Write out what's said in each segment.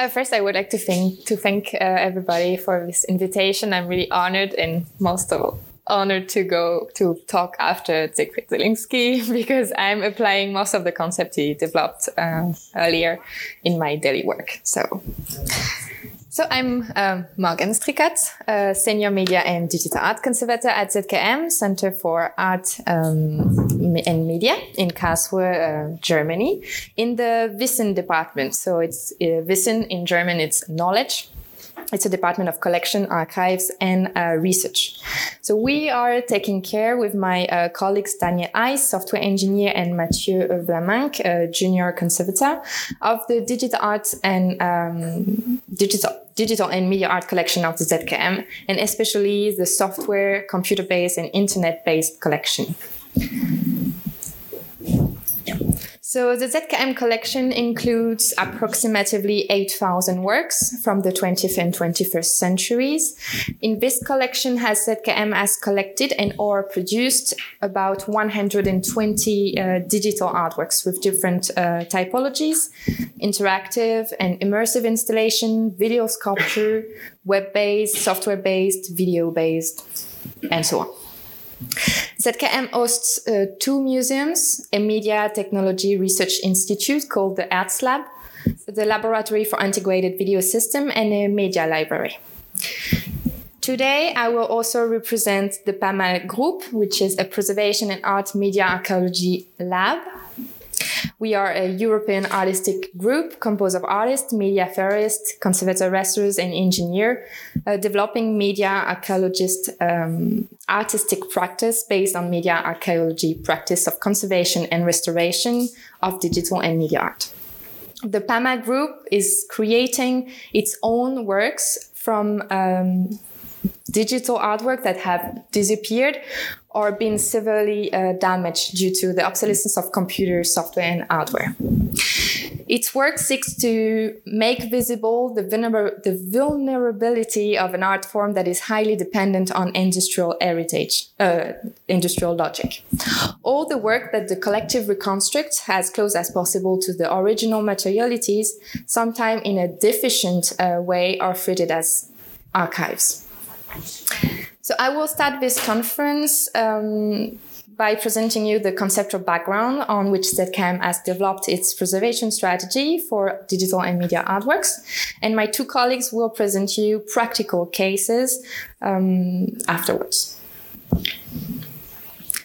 Uh, first, I would like to thank to thank uh, everybody for this invitation. I'm really honored and most of all honored to go to talk after Siegfried Zielinski because I'm applying most of the concept he developed uh, earlier in my daily work. So. So I'm um, Morgane Stricot, uh, Senior Media and Digital Art Conservator at ZKM, Center for Art um, and Media in Karlsruhe, uh, Germany, in the Wissen department. So it's uh, Wissen in German, it's knowledge. It's a department of collection, archives, and uh, research. So we are taking care with my uh, colleagues Daniel Heiss, software engineer, and Mathieu Vlaminck, junior conservator, of the digital arts and um, digital digital and media art collection of the ZKM, and especially the software, computer-based, and internet-based collection. So the ZKM collection includes approximately 8,000 works from the 20th and 21st centuries. In this collection has ZKM has collected and or produced about 120 uh, digital artworks with different uh, typologies, interactive and immersive installation, video sculpture, web-based, software-based, video-based, and so on. ZKM hosts uh, two museums, a media technology research institute called the Hertz-Lab, the Laboratory for Antiquated Video System, and a media library. Today, I will also represent the PAMAL Group, which is a preservation and art media archaeology lab we are a European artistic group composed of artists, media theorists, conservator restaurateurs, and engineer, uh, developing media archaeologist um, artistic practice based on media archaeology practice of conservation and restoration of digital and media art. The PAMAL group is creating its own works from um, digital artwork that have disappeared or been severely uh, damaged due to the obsolescence of computer software and hardware. Its work seeks to make visible the, vulner- the, vulnerability of an art form that is highly dependent on industrial heritage, uh, industrial logic. All the work that the collective reconstructs as close as possible to the original materialities, sometimes in a deficient uh, way, are treated as archives. So I will start this conference um, by presenting you the conceptual background on which ZKM has developed its preservation strategy for digital and media artworks. And my two colleagues will present you practical cases um, afterwards.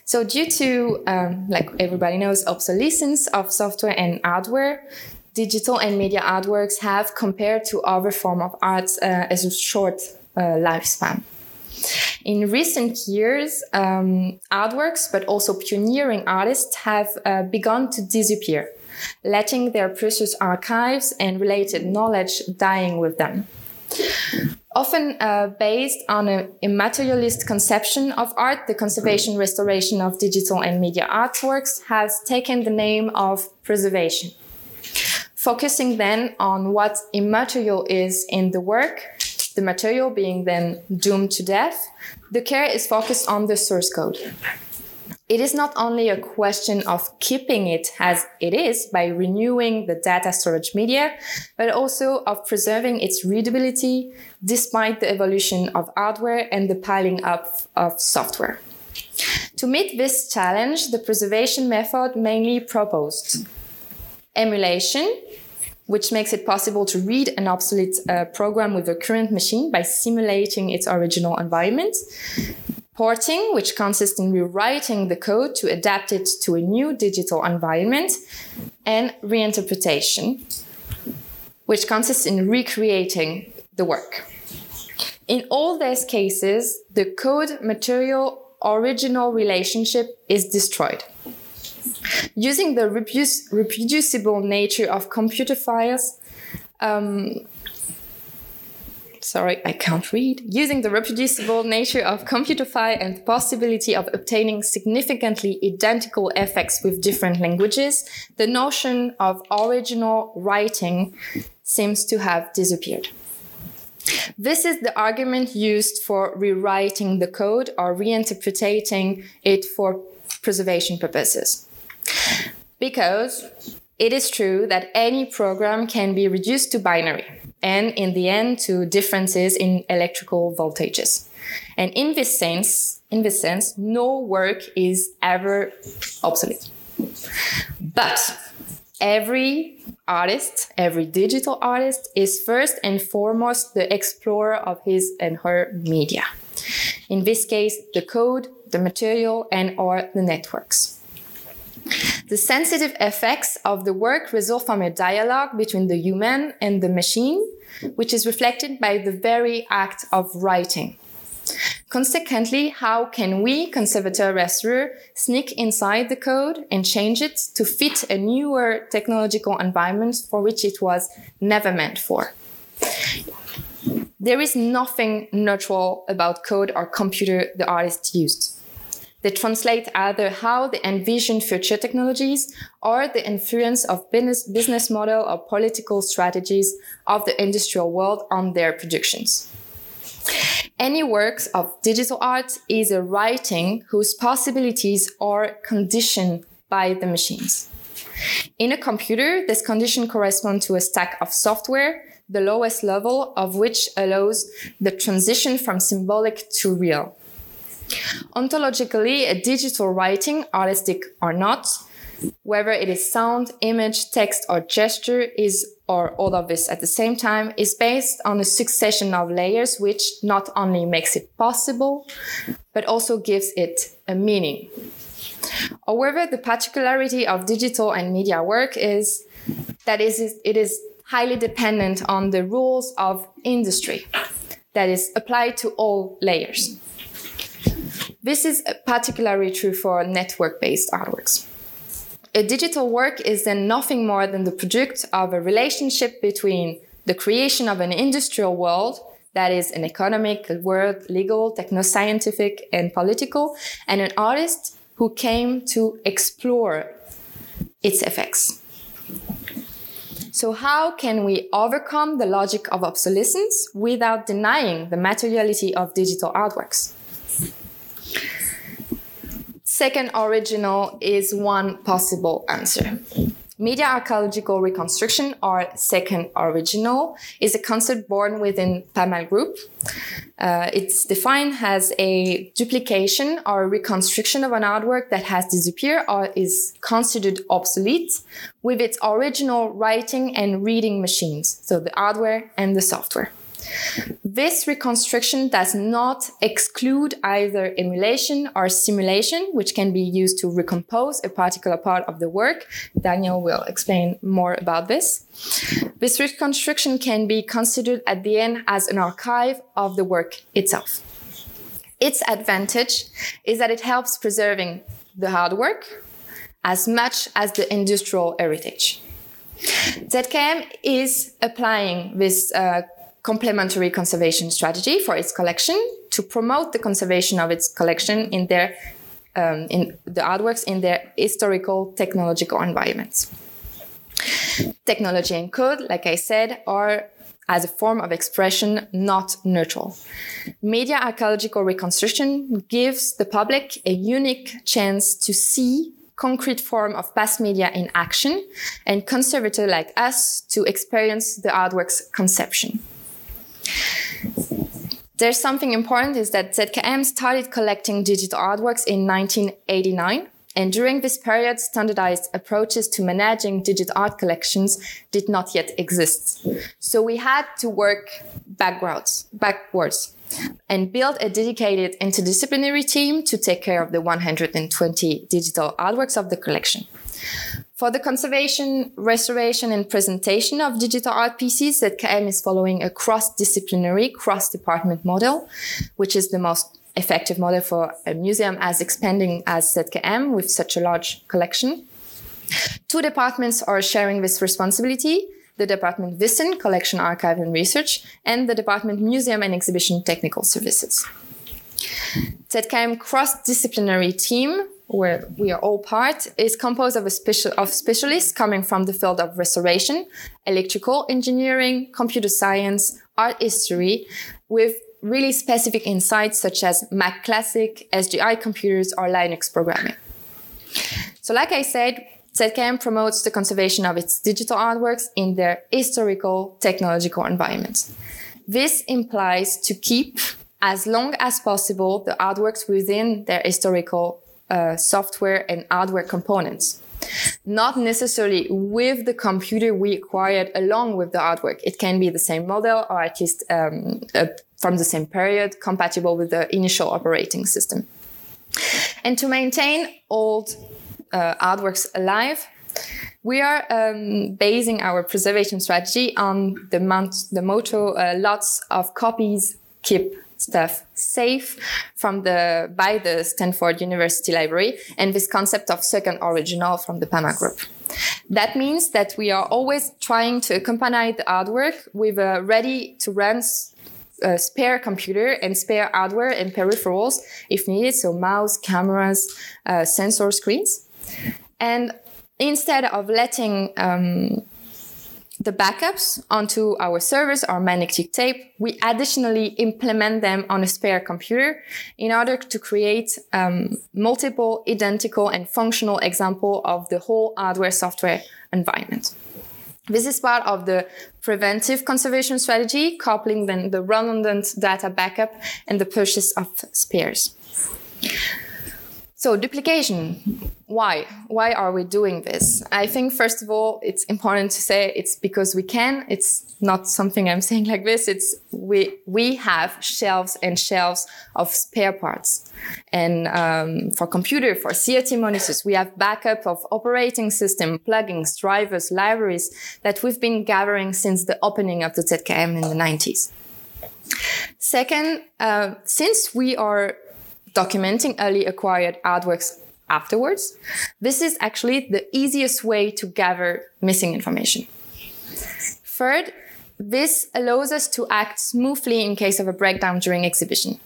So due to, um, like everybody knows, obsolescence of software and hardware, digital and media artworks have, compared to other form of arts, uh, a short lifespan. In recent years, um, artworks, but also pioneering artists have uh, begun to disappear, letting their precious archives and related knowledge dying with them. Often uh, based on a immaterialist conception of art, the conservation restoration of digital and media artworks has taken the name of preservation. Focusing then on what immaterial is in the work the material being then doomed to death, the care is focused on the source code. It is not only a question of keeping it as it is by renewing the data storage media, but also of preserving its readability despite the evolution of hardware and the piling up of software. To meet this challenge, the preservation method mainly proposed emulation, which makes it possible to read an obsolete uh, program with a current machine by simulating its original environment. Porting, which consists in rewriting the code to adapt it to a new digital environment. And reinterpretation, which consists in recreating the work. In all these cases, the code material original relationship is destroyed. Using the reproducible nature of computer files, um, sorry, I can't read. Using the reproducible nature of computer file and the possibility of obtaining significantly identical effects with different languages, the notion of original writing seems to have disappeared. This is the argument used for rewriting the code or reinterpreting it for preservation purposes. Because it is true that any program can be reduced to binary. and in the end to differences in electrical voltages. And in this sense, in this sense, no work is ever obsolete. But every artist, every digital artist is first and foremost the explorer of his and her media. In this case, the code, the material, and or the networks. The sensitive effects of the work result from a dialogue between the human and the machine, which is reflected by the very act of writing. Consequently, how can we, conservateur restaureur, sneak inside the code and change it to fit a newer technological environment for which it was never meant for? There is nothing neutral about code or computer the artist used. They translate either how they envision future technologies or the influence of business, business model or political strategies of the industrial world on their productions. Any works of digital art is a writing whose possibilities are conditioned by the machines. In a computer, this condition corresponds to a stack of software, the lowest level of which allows the transition from symbolic to real. Ontologically, a digital writing, artistic or not, whether it is sound, image, text, or gesture, is or all of this at the same time, is based on a succession of layers which not only makes it possible, but also gives it a meaning. However, the particularity of digital and media work is that it is highly dependent on the rules of industry that is applied to all layers. This is particularly true for network-based artworks. A digital work is then nothing more than the product of a relationship between the creation of an industrial world, that is an economic world, legal, techno-scientific, and political, and an artist who came to explore its effects. So how can we overcome the logic of obsolescence without denying the materiality of digital artworks? Second original is one possible answer. Media archaeological reconstruction, or second original, is a concept born within PAMAL Group. Uh, it's defined as a duplication or reconstruction of an artwork that has disappeared or is considered obsolete with its original writing and reading machines, so the hardware and the software. This reconstruction does not exclude either emulation or simulation, which can be used to recompose a particular part of the work. Daniel will explain more about this. This reconstruction can be considered at the end as an archive of the work itself. Its advantage is that it helps preserving the hard work as much as the industrial heritage. ZKM is applying this uh, complementary conservation strategy for its collection to promote the conservation of its collection in their um, in the artworks in their historical technological environments. Technology and code, like I said, are as a form of expression not neutral. Media archaeological reconstruction gives the public a unique chance to see concrete form of past media in action and conservator like us to experience the artwork's conception. There's something important is that ZKM started collecting digital artworks in 1989. And during this period, standardized approaches to managing digital art collections did not yet exist. So we had to work backwards, backwards and build a dedicated interdisciplinary team to take care of the 120 digital artworks of the collection. For the conservation, restoration, and presentation of digital art pieces, ZKM is following a cross-disciplinary, cross-department model, which is the most effective model for a museum as expanding as ZKM with such a large collection. Two departments are sharing this responsibility. The Department Wissen, Collection Archive and Research, and the Department Museum and Exhibition Technical Services. ZKM cross-disciplinary team where we are all part, is composed of a special of specialists coming from the field of restoration, electrical engineering, computer science, art history, with really specific insights such as Mac Classic, SGI computers, or Linux programming. So, like I said, ZKM promotes the conservation of its digital artworks in their historical technological environment. This implies to keep as long as possible the artworks within their historical uh, software and hardware components. Not necessarily with the computer we acquired along with the artwork. It can be the same model or at least um, uh, from the same period, compatible with the initial operating system. And to maintain old uh, artworks alive, we are um, basing our preservation strategy on the, the motto uh, lots of copies keep stuff safe from the by the Stanford University Library and this concept of second original from the PAMAL group. That means that we are always trying to accompany the artwork with a ready to run uh, spare computer and spare hardware and peripherals if needed. So mouse, cameras, uh, sensor screens. And instead of letting um, the backups onto our servers or magnetic tape, we additionally implement them on a spare computer in order to create um, multiple identical and functional example of the whole hardware software environment. This is part of the preventive conservation strategy, coupling then the redundant data backup and the purchase of spares. So duplication. Why? Why are we doing this? I think first of all, it's important to say it's because we can. It's not something I'm saying like this. It's we we have shelves and shelves of spare parts, and um, for computer, for CRT monitors, we have backup of operating system, plugins, drivers, libraries that we've been gathering since the opening of the ZKM in the 90s. Second, uh, since we are documenting early acquired artworks afterwards. This is actually the easiest way to gather missing information. Third, this allows us to act smoothly in case of a breakdown during exhibition,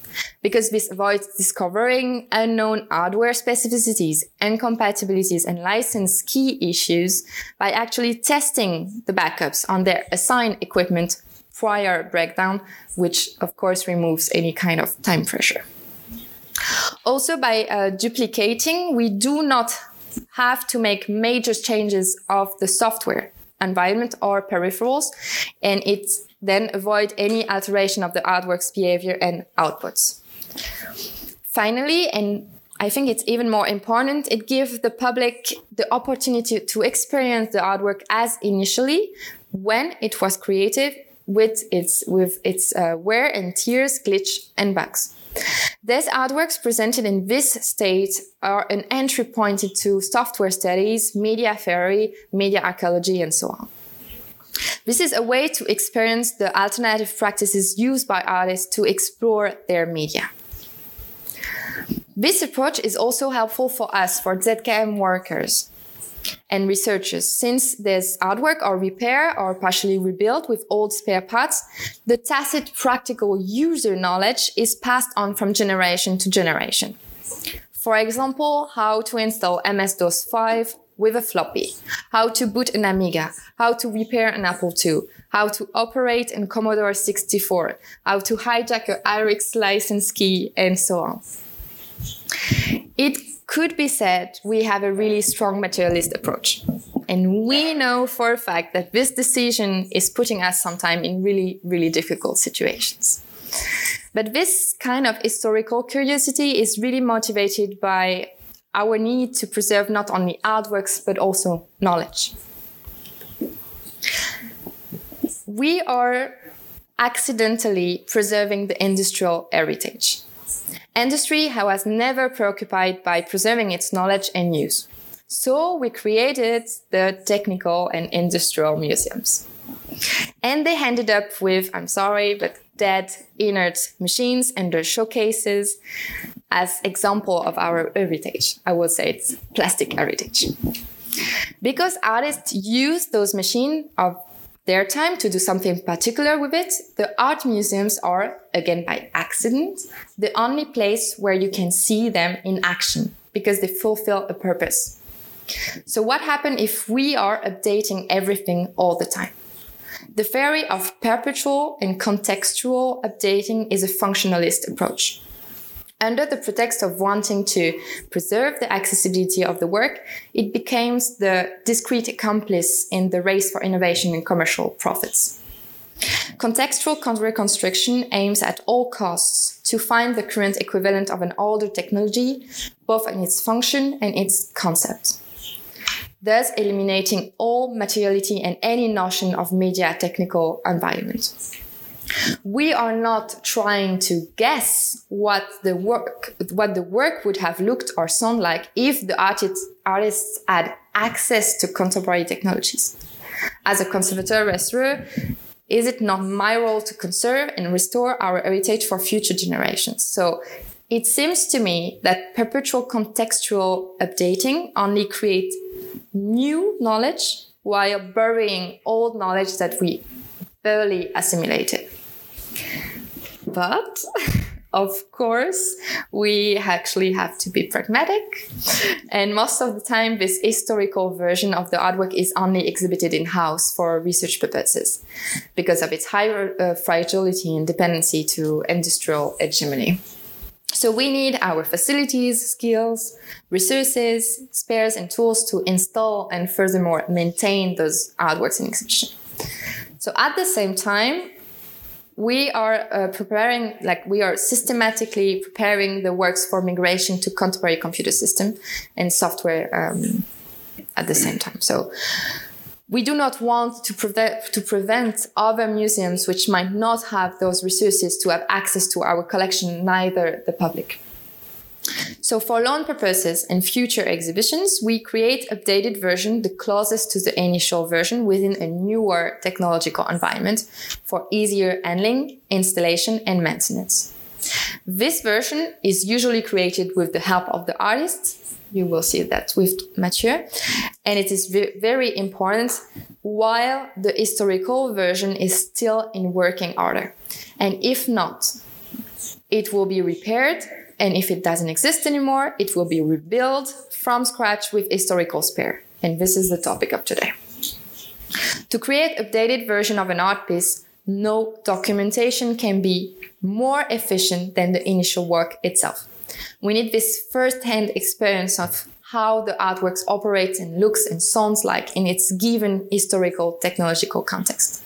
because this avoids discovering unknown hardware specificities, incompatibilities, and license key issues by actually testing the backups on their assigned equipment prior breakdown, which of course removes any kind of time pressure. Also, by uh, duplicating, we do not have to make major changes of the software environment or peripherals, and it then avoid any alteration of the artwork's behavior and outputs. Finally, and I think it's even more important, it gives the public the opportunity to experience the artwork as initially when it was created with its with its uh, wear and tears, glitch, and bugs. These artworks presented in this state are an entry point into software studies, media theory, media archaeology, and so on. This is a way to experience the alternative practices used by artists to explore their media. This approach is also helpful for us, for ZKM workers and researchers. Since this artwork or repair or partially rebuilt with old spare parts, the tacit practical user knowledge is passed on from generation to generation. For example, how to install MS-DOS 5 with a floppy, how to boot an Amiga, how to repair an Apple II, how to operate in Commodore 64, how to hijack a IRIX license key, and so on. It could be said we have a really strong materialist approach. And we know for a fact that this decision is putting us sometimes in really, really difficult situations. But this kind of historical curiosity is really motivated by our need to preserve not only artworks, but also knowledge. We are accidentally preserving the industrial heritage industry was never preoccupied by preserving its knowledge and use. So we created the technical and industrial museums. And they ended up with, I'm sorry, but dead, inert machines and their showcases as example of our heritage. I would say it's plastic heritage. Because artists use those machines of their time to do something particular with it, the art museums are, again by accident, the only place where you can see them in action because they fulfill a purpose. So what happens if we are updating everything all the time? The theory of perpetual and contextual updating is a functionalist approach. Under the pretext of wanting to preserve the accessibility of the work, it becomes the discreet accomplice in the race for innovation and commercial profits. Contextual reconstruction aims at all costs to find the current equivalent of an older technology, both in its function and its concept. Thus eliminating all materiality and any notion of media technical environment. We are not trying to guess what the work, what the work would have looked or sound like if the artists, artists had access to contemporary technologies. As a conservateur restaureur, is it not my role to conserve and restore our heritage for future generations? So it seems to me that perpetual contextual updating only creates new knowledge while burying old knowledge that we barely assimilated. But of course, we actually have to be pragmatic. And most of the time, this historical version of the artwork is only exhibited in house for research purposes because of its high uh, fragility and dependency to industrial hegemony. So we need our facilities, skills, resources, spares, and tools to install and furthermore maintain those artworks in exhibition. So at the same time, we are uh, preparing, like we are systematically preparing the works for migration to contemporary computer system and software um, at the same time. So we do not want to prevent to prevent other museums which might not have those resources to have access to our collection, neither the public. So for loan purposes and future exhibitions, we create updated version, the closest to the initial version within a newer technological environment for easier handling, installation, and maintenance. This version is usually created with the help of the artists. You will see that with Mathieu. And it is very important while the historical version is still in working order. And if not, it will be repaired and if it doesn't exist anymore, it will be rebuilt from scratch with historical spare. And this is the topic of today. To create updated version of an art piece, no documentation can be more efficient than the initial work itself. We need this first-hand experience of how the artworks operates and looks and sounds like in its given historical technological context.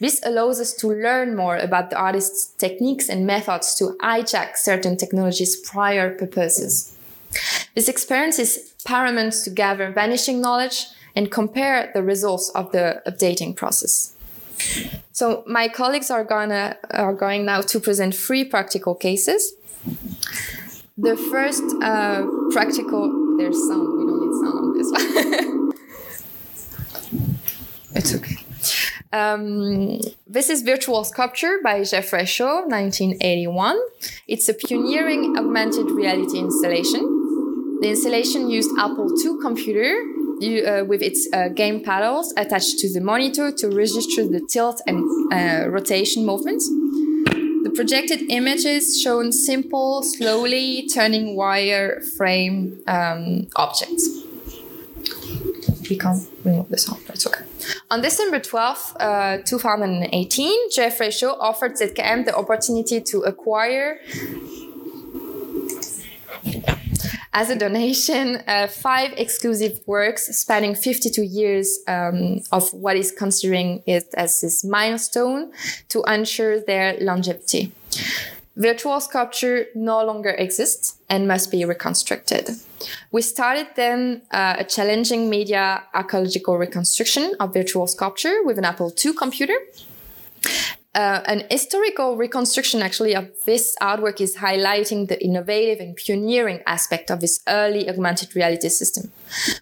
This allows us to learn more about the artist's techniques and methods to hijack certain technologies' prior purposes. This experience is paramount to gather vanishing knowledge and compare the results of the updating process. So my colleagues are gonna are going now to present three practical cases. The first uh, practical there's sound we don't need sound on this one. it's okay. Um, this is Virtual Sculpture by Jeffrey Shaw, 1981. It's a pioneering augmented reality installation. The installation used Apple II computer uh, with its uh, game paddles attached to the monitor to register the tilt and uh, rotation movements. The projected images shown simple, slowly turning wire frame um, objects. We can't remove the sound, it's okay. On December 12, uh, 2018, Jeffrey Shaw offered ZKM the opportunity to acquire as a donation uh, five exclusive works spanning 52 years um, of what is considering it as this milestone to ensure their longevity. Virtual sculpture no longer exists and must be reconstructed. We started then uh, a challenging media archaeological reconstruction of virtual sculpture with an Apple II computer. Uh, an historical reconstruction actually of this artwork is highlighting the innovative and pioneering aspect of this early augmented reality system.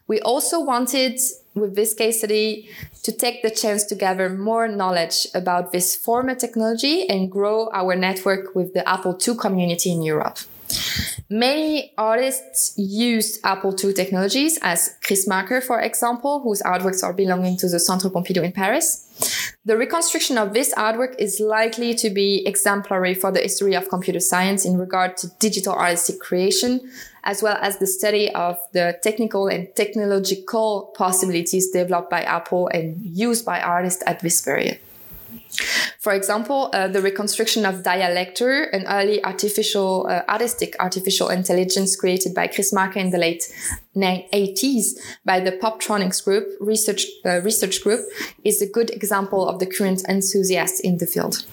We also wanted with this case study to take the chance to gather more knowledge about this former technology and grow our network with the Apple II community in Europe. Many artists used Apple II technologies, as Chris Marker, for example, whose artworks are belonging to the Centre Pompidou in Paris. The reconstruction of this artwork is likely to be exemplary for the history of computer science in regard to digital artistic creation, as well as the study of the technical and technological possibilities developed by Apple and used by artists at this period. For example, uh, the reconstruction of Dialector, an early artificial, uh, artistic artificial intelligence created by Chris Marker in the late 80s by the Poptronics Group research uh, research group, is a good example of the current enthusiasts in the field.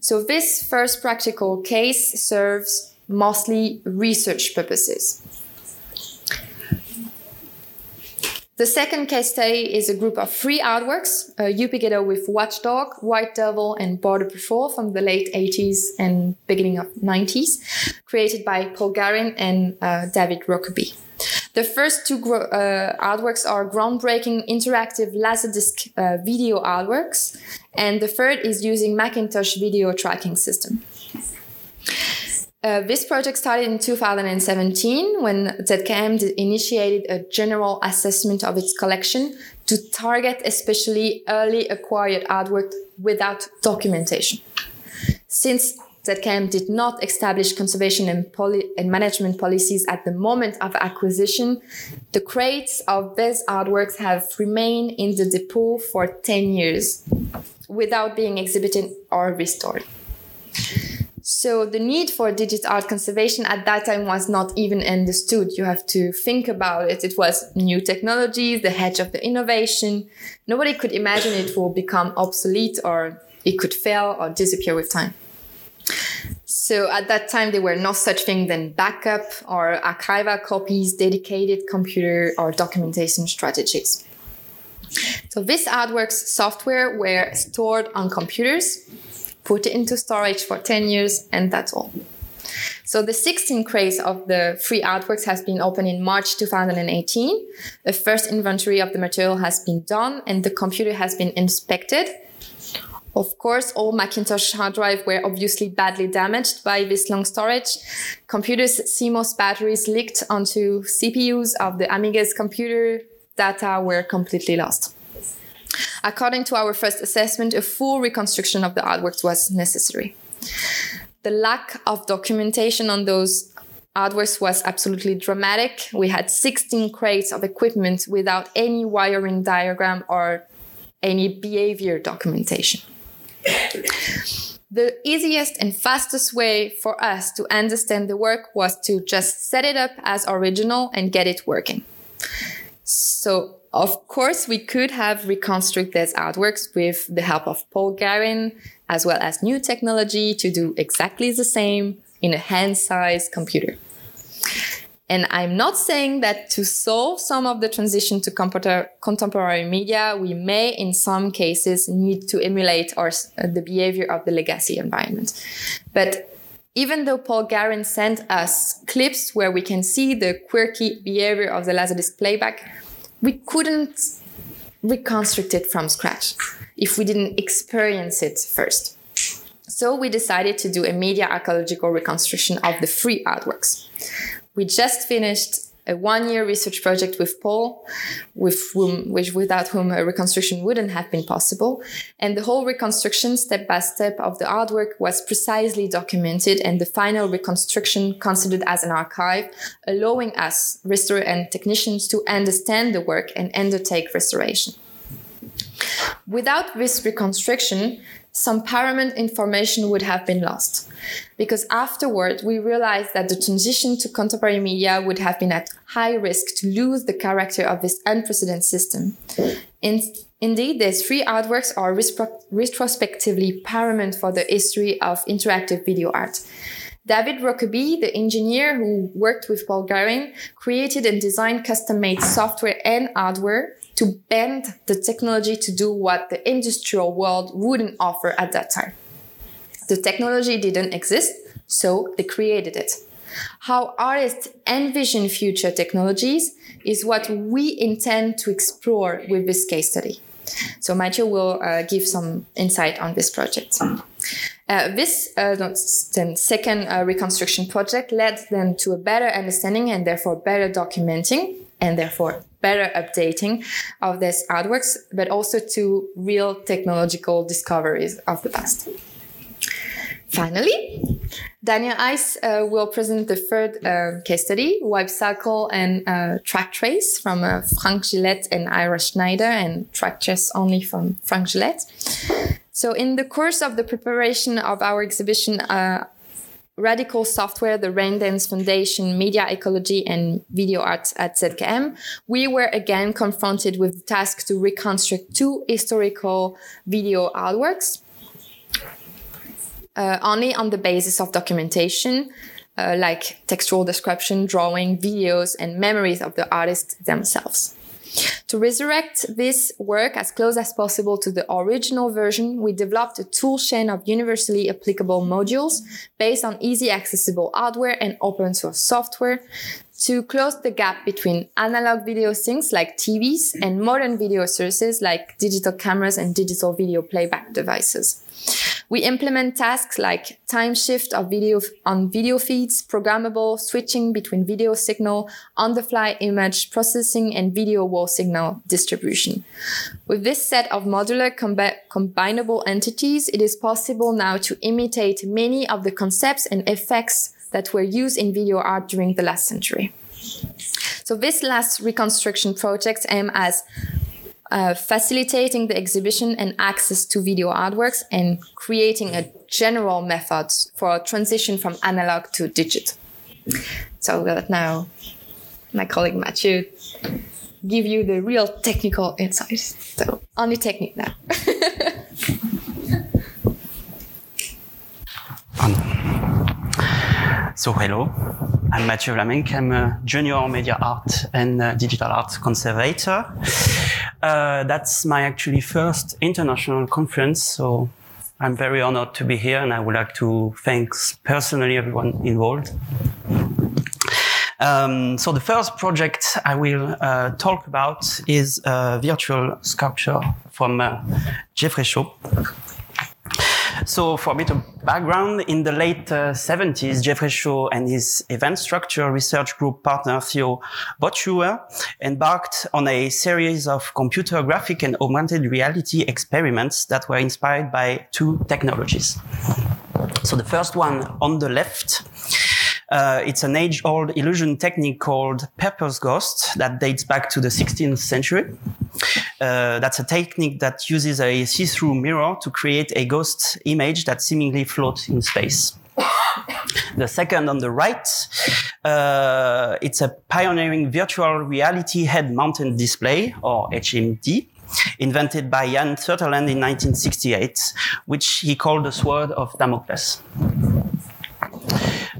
So this first practical case serves mostly research purposes. The second case study is a group of three artworks, uh, with Watchdog, White Devil, and Border Patrol from the late 80s and beginning of 90s, created by Paul Garin and uh, David Rokeby. The first two uh, artworks are groundbreaking interactive Laserdisc uh, video artworks, and the third is using Macintosh video tracking system. Uh, this project started in 2017 when ZKM initiated a general assessment of its collection to target especially early acquired artwork without documentation. Since ZKM did not establish conservation and, and, management policies at the moment of acquisition, the crates of these artworks have remained in the depot for 10 years without being exhibited or restored. So the need for digital art conservation at that time was not even understood. You have to think about it. It was new technologies, the hedge of the innovation. Nobody could imagine it will become obsolete or it could fail or disappear with time. So at that time, there were no such thing than backup or archival copies, dedicated computer or documentation strategies. So this artworks software were stored on computers put it into storage for 10 years, and that's all. So the 16 crates of the free artworks has been opened in March 2018. The first inventory of the material has been done and the computer has been inspected. Of course, all Macintosh hard drive were obviously badly damaged by this long storage. Computers' CMOS batteries leaked onto CPUs of the Amiga's computer. Data were completely lost. According to our first assessment, a full reconstruction of the artworks was necessary. The lack of documentation on those artworks was absolutely dramatic. We had 16 crates of equipment without any wiring diagram or any behavior documentation. the easiest and fastest way for us to understand the work was to just set it up as original and get it working. So of course, we could have reconstructed these artworks with the help of Paul Garin, as well as new technology to do exactly the same in a hand-sized computer. And I'm not saying that to solve some of the transition to contemporary media, we may, in some cases, need to emulate our, uh, the behavior of the legacy environment. But even though Paul Garin sent us clips where we can see the quirky behavior of the Laserdisc playback, we couldn't reconstruct it from scratch if we didn't experience it first. So we decided to do a media archaeological reconstruction of the free artworks. We just finished a one year research project with Paul, with whom, which without whom a reconstruction wouldn't have been possible. And the whole reconstruction step by step of the artwork was precisely documented and the final reconstruction considered as an archive, allowing us, restorer and technicians to understand the work and undertake restoration. Without this reconstruction, some paramount information would have been lost. Because afterward, we realized that the transition to contemporary media would have been at high risk to lose the character of this unprecedented system. In, indeed, these three artworks are retrospectively paramount for the history of interactive video art. David Rokeby, the engineer who worked with Paul Garin, created and designed custom-made software and hardware to bend the technology to do what the industrial world wouldn't offer at that time. The technology didn't exist, so they created it. How artists envision future technologies is what we intend to explore with this case study. So Mathieu will uh, give some insight on this project. Uh, this uh, then second uh, reconstruction project led them to a better understanding and therefore better documenting and therefore better updating of these artworks, but also to real technological discoveries of the past. Finally, Daniel Heiss uh, will present the third uh, case study, Wipe Cycle and uh, Track Trace from uh, Frank Gillette and Ira Schneider, and Track Trace only from Frank Gillette. So in the course of the preparation of our exhibition, uh, Radical Software, the Raindance Foundation, Media Ecology, and Video Arts at ZKM, we were again confronted with the task to reconstruct two historical video artworks, uh, only on the basis of documentation, uh, like textual description, drawing, videos, and memories of the artists themselves. To resurrect this work as close as possible to the original version, we developed a tool chain of universally applicable modules based on easy accessible hardware and open source software to close the gap between analog video sinks like TVs and modern video sources like digital cameras and digital video playback devices. We implement tasks like time shift of video on video feeds, programmable switching between video signal, on the fly image processing, and video wall signal distribution. With this set of modular combi- combinable entities, it is possible now to imitate many of the concepts and effects that were used in video art during the last century. So this last reconstruction project aims as uh, facilitating the exhibition and access to video artworks and creating a general method for transition from analog to digital. So let now my colleague Mathieu give you the real technical insights. So only technique now. so hello, I'm Mathieu Vlaminck. I'm a junior media art and uh, digital art conservator. Uh, that's my actually first international conference. So I'm very honored to be here and I would like to thank personally everyone involved. Um, so the first project I will uh, talk about is a virtual sculpture from uh, Jeffrey Shaw. So for a bit of background, in the late uh, 70s, Jeffrey Shaw and his event structure research group partner Theo Botschuijver embarked on a series of computer graphic and augmented reality experiments that were inspired by two technologies. So the first one on the left uh, it's an age-old illusion technique called Pepper's Ghost that dates back to the 16th century. Uh, that's a technique that uses a see-through mirror to create a ghost image that seemingly floats in space. The second on the right, uh, it's a pioneering virtual reality head-mounted display, or HMD, invented by Jan Sutherland in 1968, which he called the Sword of Damocles.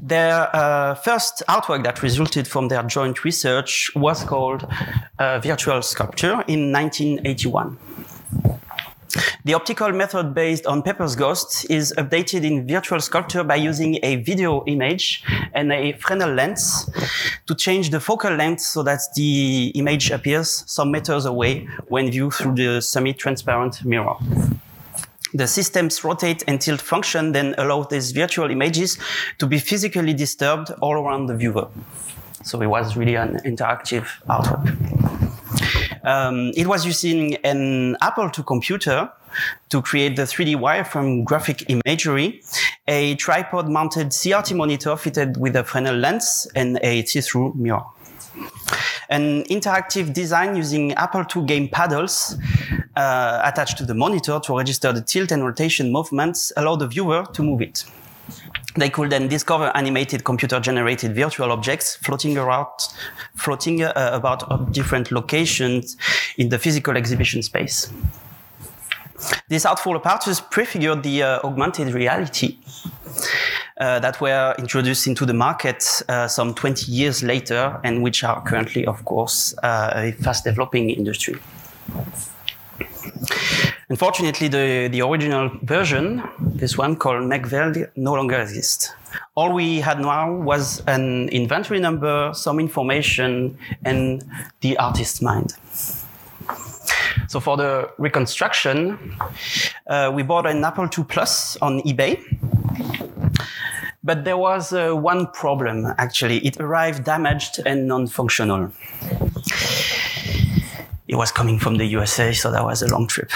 Their uh, first artwork that resulted from their joint research was called uh, Virtual Sculpture in 1981. The optical method based on Pepper's Ghost is updated in virtual sculpture by using a video image and a Fresnel lens to change the focal length so that the image appears some meters away when viewed through the semi-transparent mirror. The system's rotate and tilt function then allows these virtual images to be physically disturbed all around the viewer. So it was really an interactive artwork. Um, it was using an Apple II computer to create the 3D wireframe graphic imagery, a tripod mounted CRT monitor fitted with a Fresnel lens and a see-through mirror. An interactive design using Apple II game paddles uh, attached to the monitor to register the tilt and rotation movements allow the viewer to move it. They could then discover animated computer-generated virtual objects floating around, floating uh, about different locations in the physical exhibition space. This artful apparatus prefigured the uh, augmented reality uh, that were introduced into the market uh, some 20 years later and which are currently, of course, uh, a fast developing industry. Unfortunately, the, the original version, this one called Megveld, no longer exists. All we had now was an inventory number, some information, and the artist's mind. So for the reconstruction, uh, we bought an Apple II Plus on eBay. But there was uh, one problem, actually. It arrived damaged and non-functional it was coming from the USA, so that was a long trip.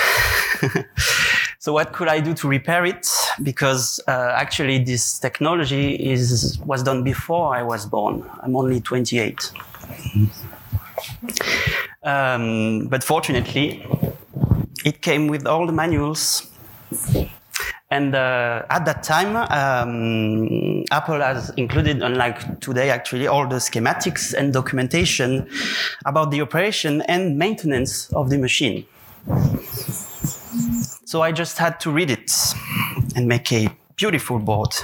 so what could I do to repair it? Because uh, actually this technology is was done before I was born. I'm only 28. Um, but fortunately, it came with all the manuals And uh, at that time, um, Apple has included, unlike today, actually, all the schematics and documentation about the operation and maintenance of the machine. So I just had to read it and make a beautiful board.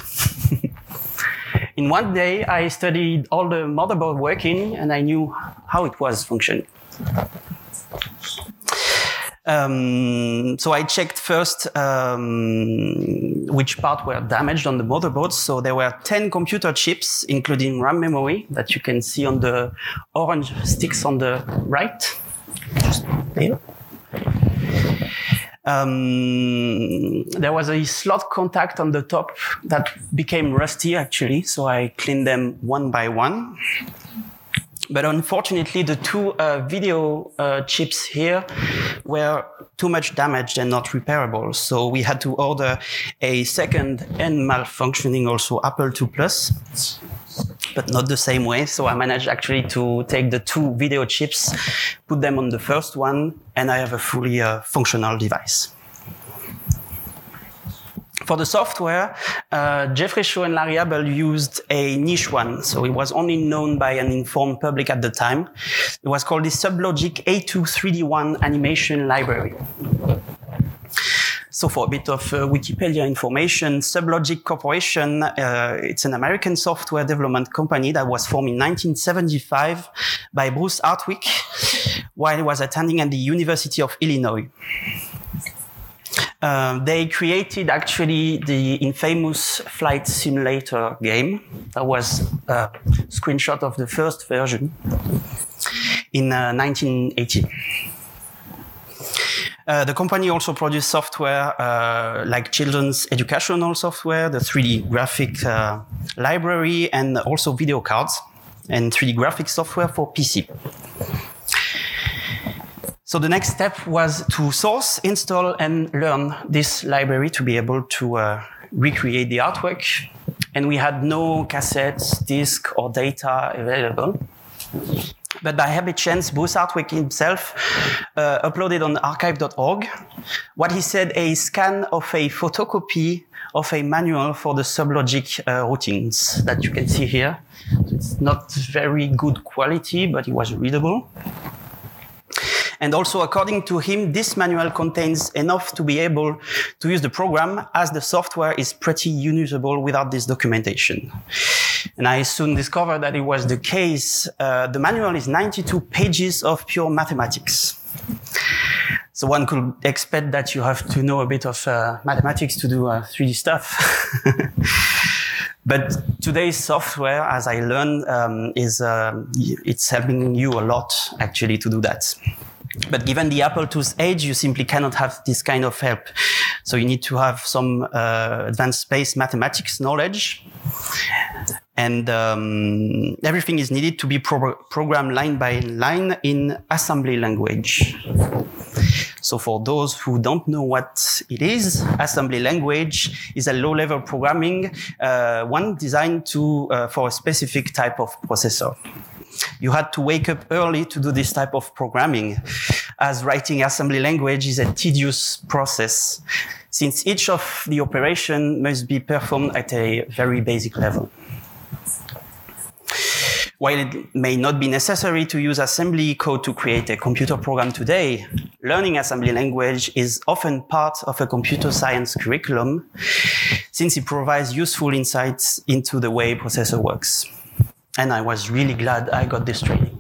In one day, I studied all the motherboard working and I knew how it was functioning. Um, so I checked first um, which part were damaged on the motherboard. So there were 10 computer chips, including RAM memory that you can see on the orange sticks on the right. Just. Um, there was a slot contact on the top that became rusty actually, so I cleaned them one by one. But unfortunately, the two uh, video uh, chips here were too much damaged and not repairable. So we had to order a second and malfunctioning also Apple II Plus, but not the same way. So I managed actually to take the two video chips, put them on the first one, and I have a fully uh, functional device. For the software, uh, Jeffrey Shaw and Larry Abel used a niche one, so it was only known by an informed public at the time. It was called the Sublogic A2 3D1 animation library. So for a bit of uh, Wikipedia information, Sublogic Corporation, uh, it's an American software development company that was formed in 1975 by Bruce Artwick while he was attending at the University of Illinois. Um, they created actually the infamous flight simulator game. That was a screenshot of the first version in uh, 1980. Uh, the company also produced software uh, like children's educational software, the 3D graphic uh, library, and also video cards and 3D graphic software for PC. So the next step was to source, install, and learn this library to be able to uh, recreate the artwork. And we had no cassettes, disk, or data available. But by happy chance, Bruce Artwick himself uh, uploaded on archive.org what he said a scan of a photocopy of a manual for the sublogic uh, routines that you can see here. It's not very good quality, but it was readable. And also, according to him, this manual contains enough to be able to use the program as the software is pretty unusable without this documentation. And I soon discovered that it was the case. Uh, the manual is 92 pages of pure mathematics. So one could expect that you have to know a bit of uh, mathematics to do uh, 3D stuff. but today's software, as I learned, um, is um, it's helping you a lot actually to do that. But given the Apple II's age, you simply cannot have this kind of help. So you need to have some uh, advanced space mathematics knowledge. And um, everything is needed to be pro programmed line by line in assembly language. So for those who don't know what it is, assembly language is a low-level programming, uh, one designed to uh, for a specific type of processor you had to wake up early to do this type of programming, as writing assembly language is a tedious process, since each of the operation must be performed at a very basic level. While it may not be necessary to use assembly code to create a computer program today, learning assembly language is often part of a computer science curriculum since it provides useful insights into the way processor works. And I was really glad I got this training.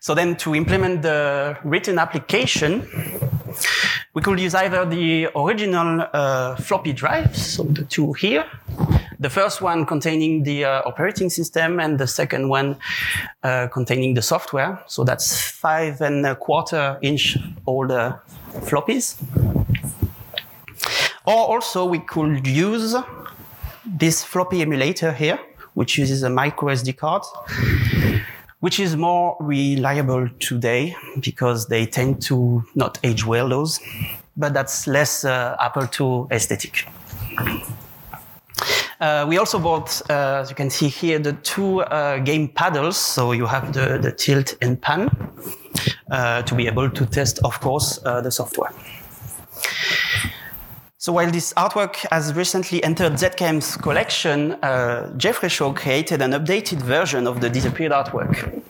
So then to implement the written application, we could use either the original uh, floppy drives, so the two here, the first one containing the uh, operating system and the second one uh, containing the software. So that's five and a quarter inch old uh, floppies. Or also we could use this floppy emulator here which uses a micro SD card, which is more reliable today because they tend to not age well those, but that's less uh, Apple II aesthetic. Uh, we also bought, uh, as you can see here, the two uh, game paddles. So you have the, the tilt and pan uh, to be able to test, of course, uh, the software. So while this artwork has recently entered ZKM's collection, uh, Jeffrey Shaw created an updated version of the disappeared artwork.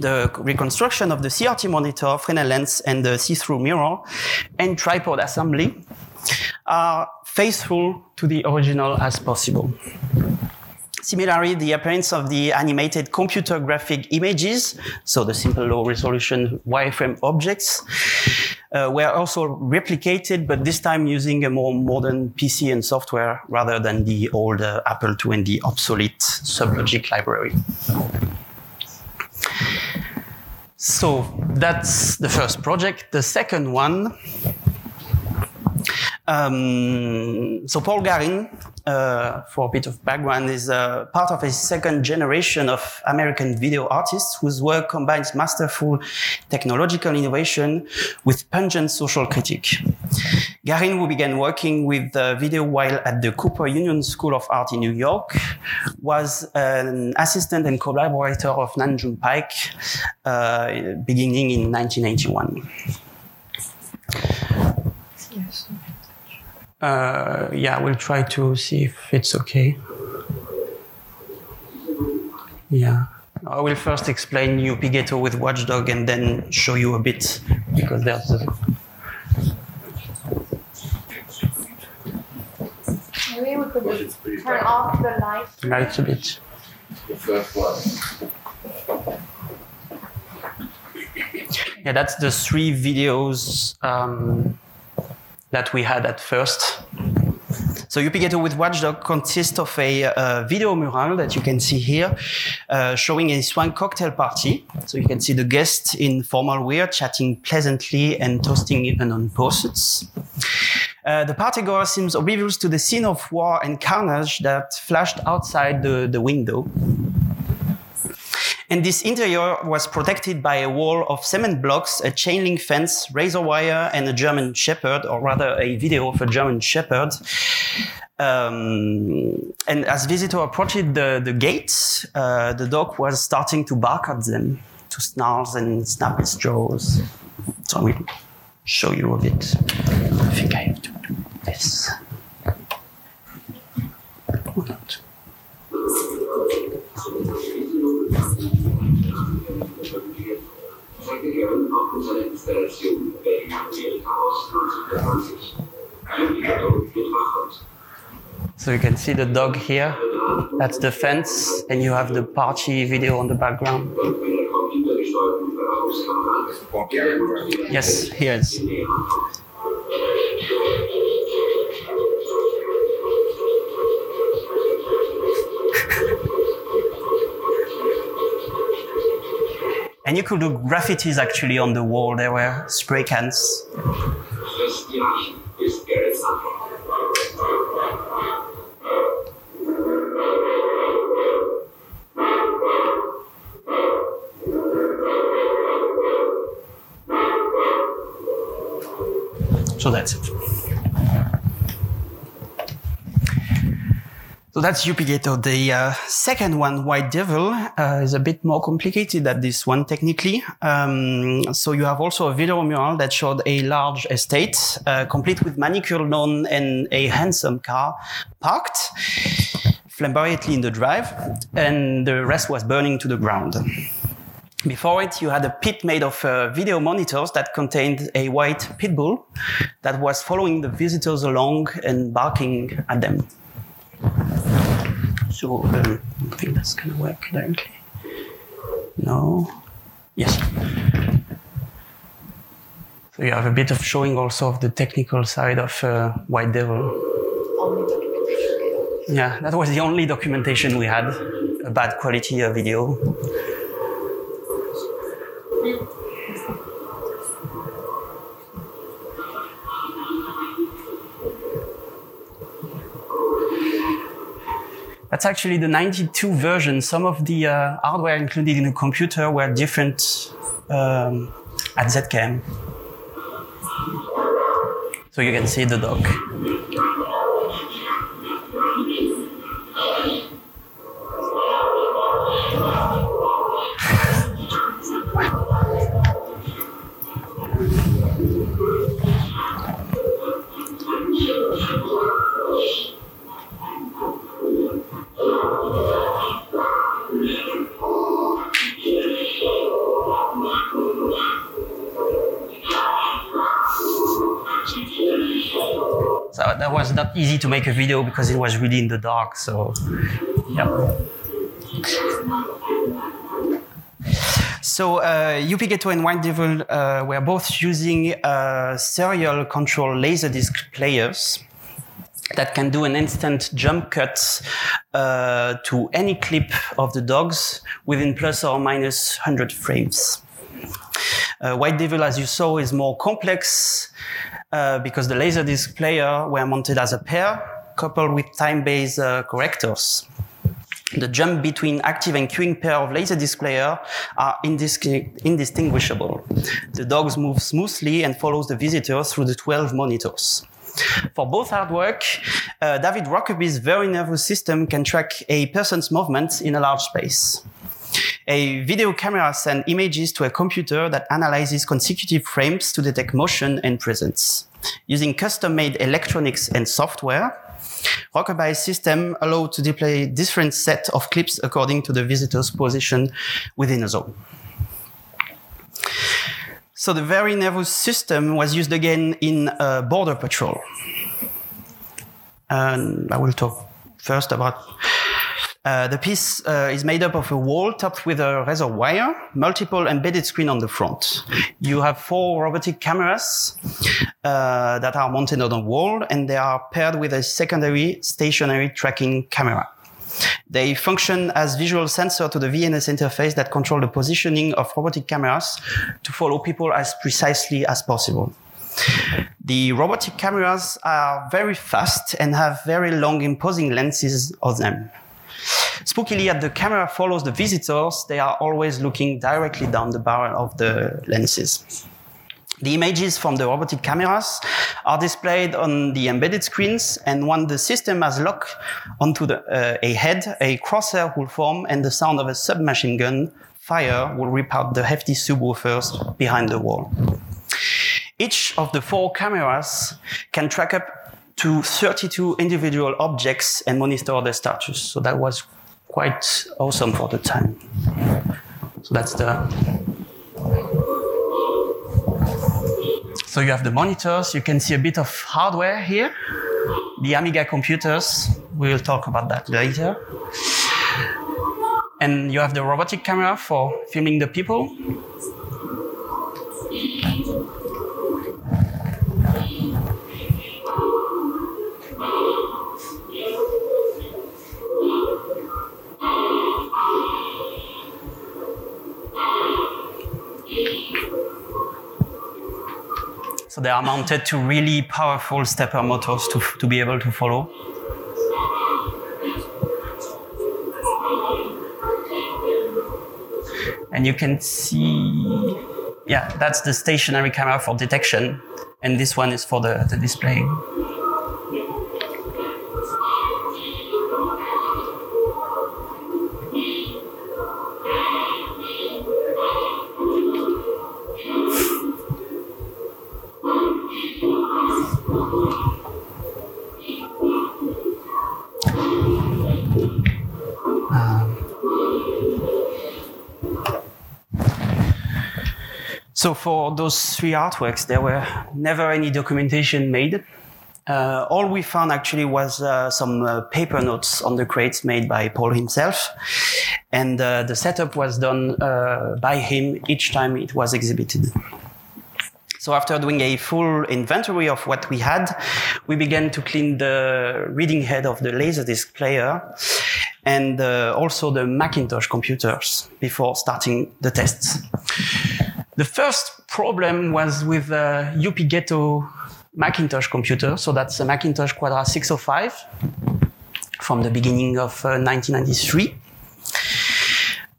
The reconstruction of the CRT monitor, Fresnel lens, and the see-through mirror and tripod assembly are faithful to the original as possible. Similarly, the appearance of the animated computer graphic images, so the simple low resolution wireframe objects, uh, were also replicated, but this time using a more modern PC and software rather than the old uh, Apple II and the obsolete Sublogic library. So that's the first project. The second one um, so Paul Garrin, uh, for a bit of background, is uh, part of a second generation of American video artists whose work combines masterful technological innovation with pungent social critique. Garrin, who began working with video while at the Cooper Union School of Art in New York, was an assistant and collaborator of Nam June Paik, uh, beginning in 1991. Yes. Uh, yeah, we'll try to see if it's okay. Yeah. I will first explain Yuppie Ghetto with Watchdog and then show you a bit because there's a Maybe we could turn off the lights. Lights a bit. The first one. Yeah, that's the three videos um, that we had at first. So Yuppie Ghetto with Watchdog consists of a uh, video mural that you can see here, uh, showing a swan cocktail party. So you can see the guests in formal wear chatting pleasantly and toasting unknown pursuits. Uh, the partygoer seems oblivious to the scene of war and carnage that flashed outside the, the window. And this interior was protected by a wall of cement blocks, a chain link fence, razor wire, and a German shepherd, or rather a video of a German shepherd. Um, and as visitor approached the, the uh, the dog was starting to bark at them, to snarl and snap its jaws. So I will show you a bit. I think I have to do this. So you can see the dog here. That's the fence, and you have the party video on the background. Yes, here is. And you could do graffitis actually on the wall. There were spray cans. So that's it. So that's Yuppie Ghetto. The uh, second one, White Devil, uh, is a bit more complicated than this one technically. Um, so you have also a video mural that showed a large estate, uh, complete with manicured lawn and a handsome car parked flamboyantly in the drive, and the rest was burning to the ground. Before it, you had a pit made of uh, video monitors that contained a white pit bull that was following the visitors along and barking at them. So um, I think that's gonna work currently. No. Yes. So you have a bit of showing also of the technical side of uh, White Devil. Yeah, that was the only documentation we had. A bad quality uh, video. That's actually the 92 version. Some of the uh, hardware included in the computer were different um, at ZKM. So you can see the dog. That was not easy to make a video because it was really in the dark. So, yeah. So uh, Yuppie Ghetto and White Devil uh, were both using uh, serial control laserdisc players that can do an instant jump cut uh, to any clip of the dogs within plus or minus 100 frames. Uh, White Devil, as you saw, is more complex uh, because the laserdisc player were mounted as a pair coupled with time-based uh, correctors. The jump between active and queuing pair of laserdisc player are indis- indistinguishable. The dogs move smoothly and follows the visitor through the 12 monitors. For both artwork, uh, David Rokeby's very nervous system can track a person's movements in a large space. A video camera sends images to a computer that analyzes consecutive frames to detect motion and presence. Using custom-made electronics and software, Rokeby's system allowed to display different set of clips according to the visitor's position within a zone. So the very nervous system was used again in uh, Border Patrol. And I will talk first about uh, the piece uh, is made up of a wall topped with a razor wire, multiple embedded screen on the front. You have four robotic cameras uh, that are mounted on the wall, and they are paired with a secondary stationary tracking camera. They function as visual sensor to the VNS interface that control the positioning of robotic cameras to follow people as precisely as possible. The robotic cameras are very fast and have very long imposing lenses on them. Spookily, as the camera follows the visitors, they are always looking directly down the barrel of the lenses. The images from the robotic cameras are displayed on the embedded screens, and when the system has locked onto the, uh, a head, a crosshair will form, and the sound of a submachine gun fire will rip out the hefty subwoofers behind the wall. Each of the four cameras can track up to 32 individual objects and monitor their status. So that was quite awesome for the time. So that's the. So you have the monitors. You can see a bit of hardware here. The Amiga computers. We will talk about that later. And you have the robotic camera for filming the people. So they are mounted to really powerful stepper motors to, to be able to follow. And you can see, yeah, that's the stationary camera for detection. And this one is for the, the displaying. So for those three artworks, there were never any documentation made. Uh, all we found actually was uh, some uh, paper notes on the crates made by Paul himself, and uh, the setup was done uh, by him each time it was exhibited. So after doing a full inventory of what we had, we began to clean the reading head of the Laserdisc player and uh, also the Macintosh computers before starting the tests. The first problem was with the Yuppie Ghetto Macintosh computer. So that's a Macintosh Quadra 605 from the beginning of uh, 1993.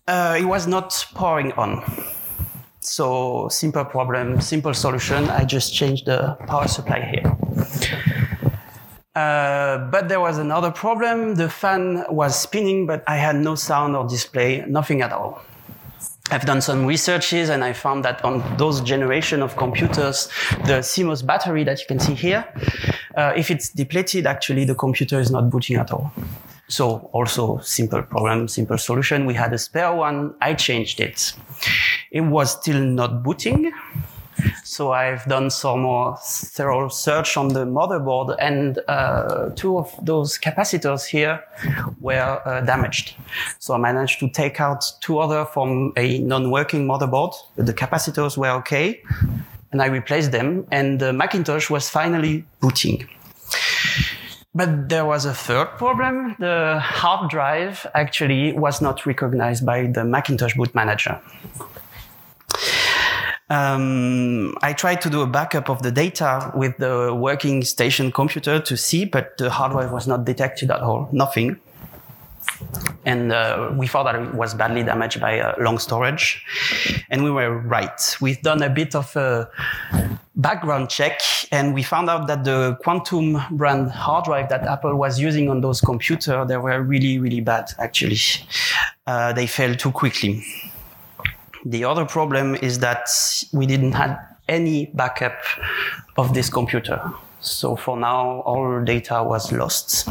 Uh, it was not powering on. So simple problem, simple solution. I just changed the power supply here. Uh, but there was another problem. The fan was spinning, but I had no sound or display, nothing at all. I've done some researches and I found that on those generation of computers, the CMOS battery that you can see here, uh, if it's depleted, actually the computer is not booting at all. So also simple problem, simple solution. We had a spare one. I changed it. It was still not booting. So I've done some more thorough search on the motherboard, and uh, two of those capacitors here were uh, damaged. So I managed to take out two other from a non-working motherboard. The capacitors were okay, and I replaced them, and the Macintosh was finally booting. But there was a third problem. The hard drive actually was not recognized by the Macintosh boot manager. Um, I tried to do a backup of the data with the working station computer to see, but the hard drive was not detected at all, nothing. And uh, we thought that it was badly damaged by uh, long storage. And we were right. We've done a bit of a background check and we found out that the Quantum brand hard drive that Apple was using on those computers, they were really, really bad actually. Uh, they failed too quickly. The other problem is that we didn't have any backup of this computer. So for now, all data was lost.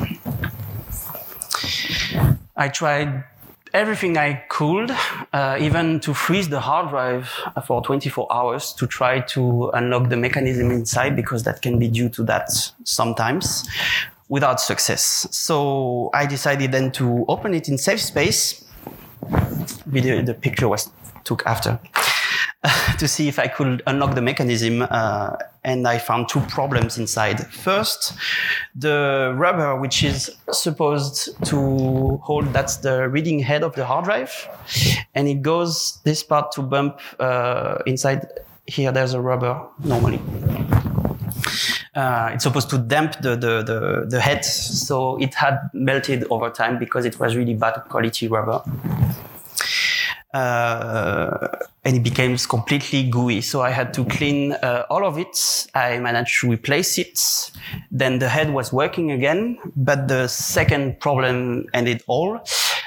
I tried everything I could, uh, even to freeze the hard drive for 24 hours to try to unlock the mechanism inside because that can be due to that sometimes without success. So I decided then to open it in safe space. Video, the picture was took after to see if I could unlock the mechanism. Uh, and I found two problems inside. First, the rubber, which is supposed to hold, that's the reading head of the hard drive. And it goes this part to bump uh, inside here. There's a rubber normally. Uh, it's supposed to damp the, the, the, the head. So it had melted over time because it was really bad quality rubber and it became completely gooey. So I had to clean uh, all of it. I managed to replace it. Then the head was working again, but the second problem ended all.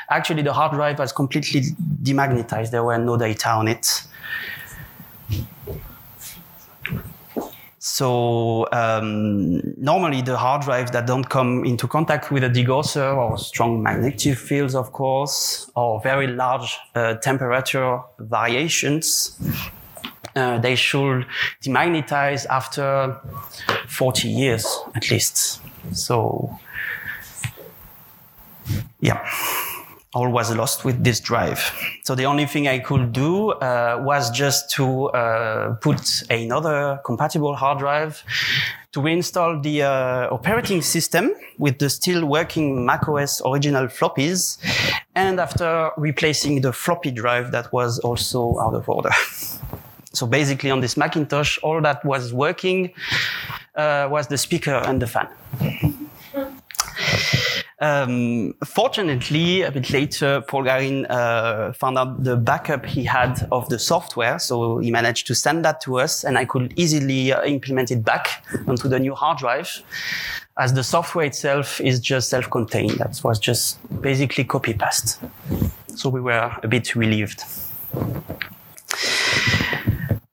Actually, the hard drive was completely demagnetized. There were no data on it. So um, normally the hard drives that don't come into contact with a degausser or strong magnetic fields, of course, or very large uh, temperature variations, uh, they should demagnetize after 40 years at least. So, yeah all was lost with this drive. So the only thing I could do uh, was just to uh, put another compatible hard drive to reinstall the uh, operating system with the still working macOS original floppies, and after replacing the floppy drive that was also out of order. so basically, on this Macintosh, all that was working uh, was the speaker and the fan. Um, fortunately, a bit later, Paul Garrin uh, found out the backup he had of the software. So he managed to send that to us and I could easily uh, implement it back onto the new hard drive as the software itself is just self-contained. That was just basically copy paste. So we were a bit relieved.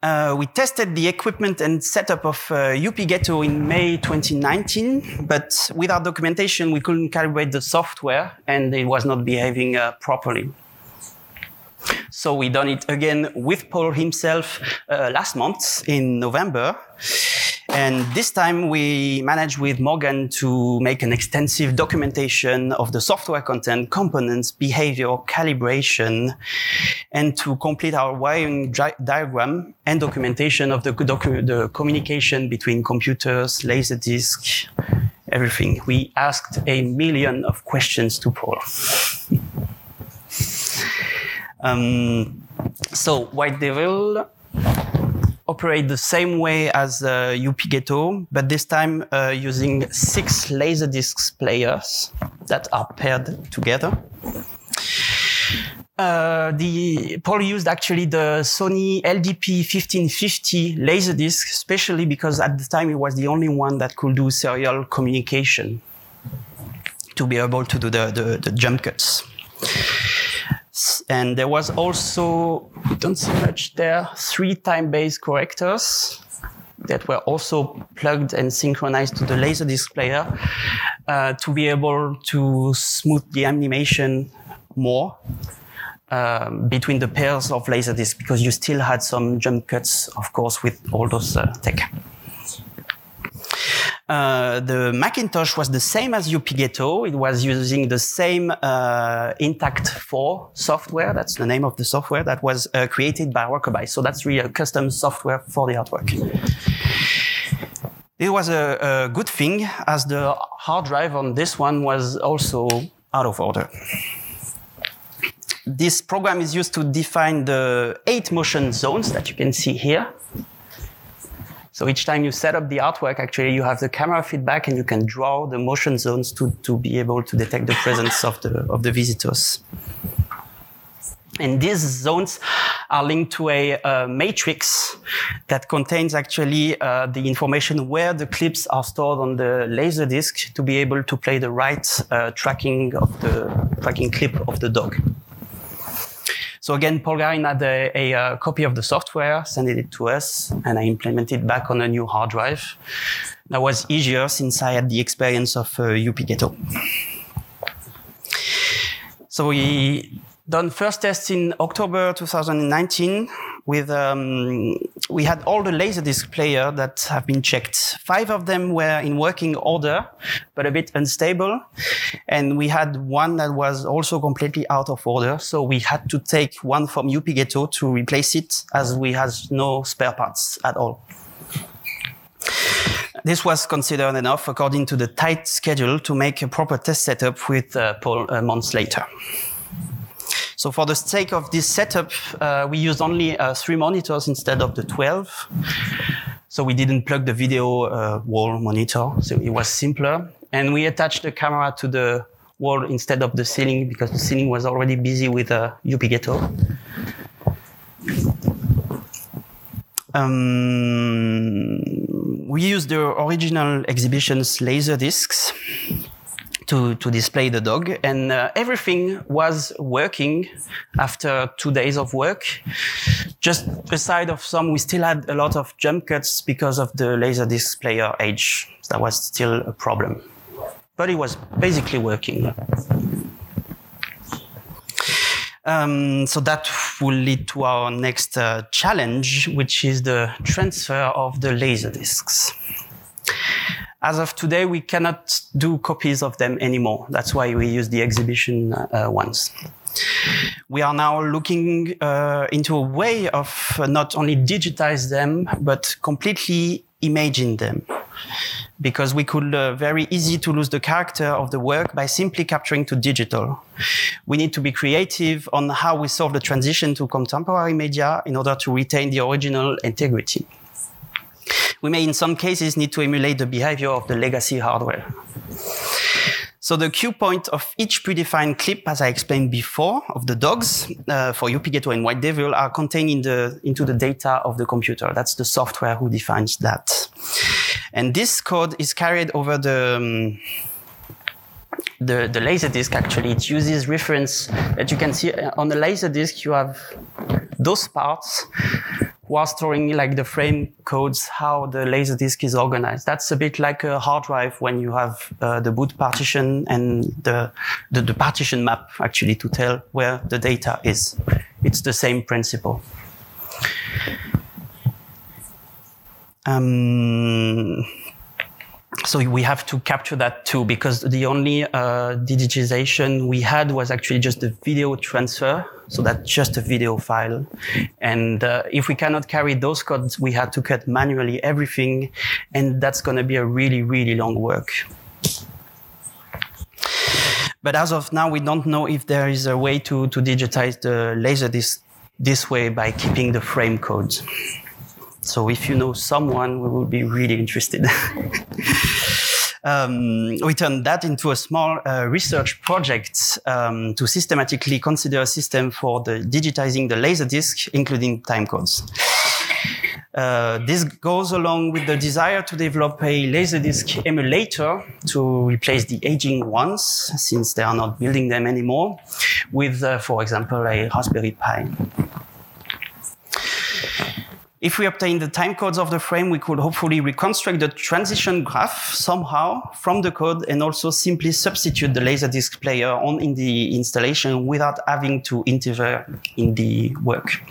Uh, we tested the equipment and setup of uh, Yuppie Ghetto in May 2019, but without documentation, we couldn't calibrate the software and it was not behaving uh, properly. So we done it again with Paul himself uh, last month in November. And this time we managed with Morgane to make an extensive documentation of the software content, components, behavior, calibration, and to complete our wiring diagram and documentation of the, the communication between computers, laser disc, everything. We asked a million of questions to Paul. um, so White Devil operate the same way as uh, Yuppie Ghetto, but this time uh, using six Laserdisc players that are paired together. Uh, the Paul used actually the Sony LDP 1550 Laserdisc, especially because at the time it was the only one that could do serial communication to be able to do the, the, the jump cuts. And there was also, we don't see much there, three time-based correctors that were also plugged and synchronized to the Laserdisc player uh, to be able to smooth the animation more. um, between the pairs of laser laserdisc because you still had some jump cuts, of course, with all those uh, tech. Uh, the Macintosh was the same as Yuppie Ghetto. It was using the same uh, Intact 4 software. That's the name of the software that was uh, created by Rokeby. So that's really a custom software for the artwork. It was a, a good thing as the hard drive on this one was also out of order. This program is used to define the eight motion zones that you can see here. So each time you set up the artwork, actually you have the camera feedback and you can draw the motion zones to, to be able to detect the presence of the, of the visitors. And these zones are linked to a, matrix that contains actually uh, the information where the clips are stored on the laser disc to be able to play the right uh, tracking of the tracking clip of the dog. So again, Paul Garrin had a, a, a, copy of the software, sent it to us, and I implemented it back on a new hard drive. That was easier since I had the experience of uh, Yuppie Ghetto. So we done first test in October 2019 with um, we had all the laserdisc player that have been checked. Five of them were in working order, but a bit unstable, and we had one that was also completely out of order. So we had to take one from Yuppie Ghetto to replace it, as we had no spare parts at all. This was considered enough according to the tight schedule to make a proper test setup with uh, Paul uh, months later. So for the sake of this setup, uh, we used only uh, three monitors instead of the 12. So we didn't plug the video uh, wall monitor, so it was simpler. And we attached the camera to the wall instead of the ceiling because the ceiling was already busy with uh, Yuppie Ghetto. Um, we used the original exhibition's laser discs to, to display the dog. And uh, everything was working after two days of work. Just aside of some, we still had a lot of jump cuts because of the laser disc player age. That was still a problem. But it was basically working. Um, so that will lead to our next uh, challenge, which is the transfer of the laser discs. As of today, we cannot do copies of them anymore. That's why we use the exhibition uh, ones. We are now looking uh, into a way of not only digitize them, but completely imaging them. Because we could uh, very easy to lose the character of the work by simply capturing to digital. We need to be creative on how we solve the transition to contemporary media in order to retain the original integrity. We may, in some cases, need to emulate the behavior of the legacy hardware. So the cue point of each predefined clip, as I explained before, of the dogs uh, for Yuppie Ghetto and White Devil are contained in the, into the data of the computer. That's the software who defines that. And this code is carried over the, um, the, the laser disk actually. It uses reference that you can see on the laser disk. You have those parts are storing like the frame codes, how the laser disk is organized. That's a bit like a hard drive when you have uh, the boot partition and the, the, the partition map actually to tell where the data is. It's the same principle. Um, so we have to capture that too because the only uh, digitization we had was actually just the video transfer. So that's just a video file. And uh, if we cannot carry those codes we had to cut manually everything. And that's going to be a really really long work. But as of now we don't know if there is a way to, to digitize the laser this, this way by keeping the frame codes so if you know someone, we would be really interested. um, we turned that into a small uh, research project um, to systematically consider a system for the digitizing the laser disc, including time codes. Uh, this goes along with the desire to develop a laserdisc emulator to replace the aging ones, since they are not building them anymore, with, uh, for example, a Raspberry Pi. If we obtain the time codes of the frame, we could hopefully reconstruct the transition graph somehow from the code and also simply substitute the Laserdisc player on in the installation without having to interfere in the work.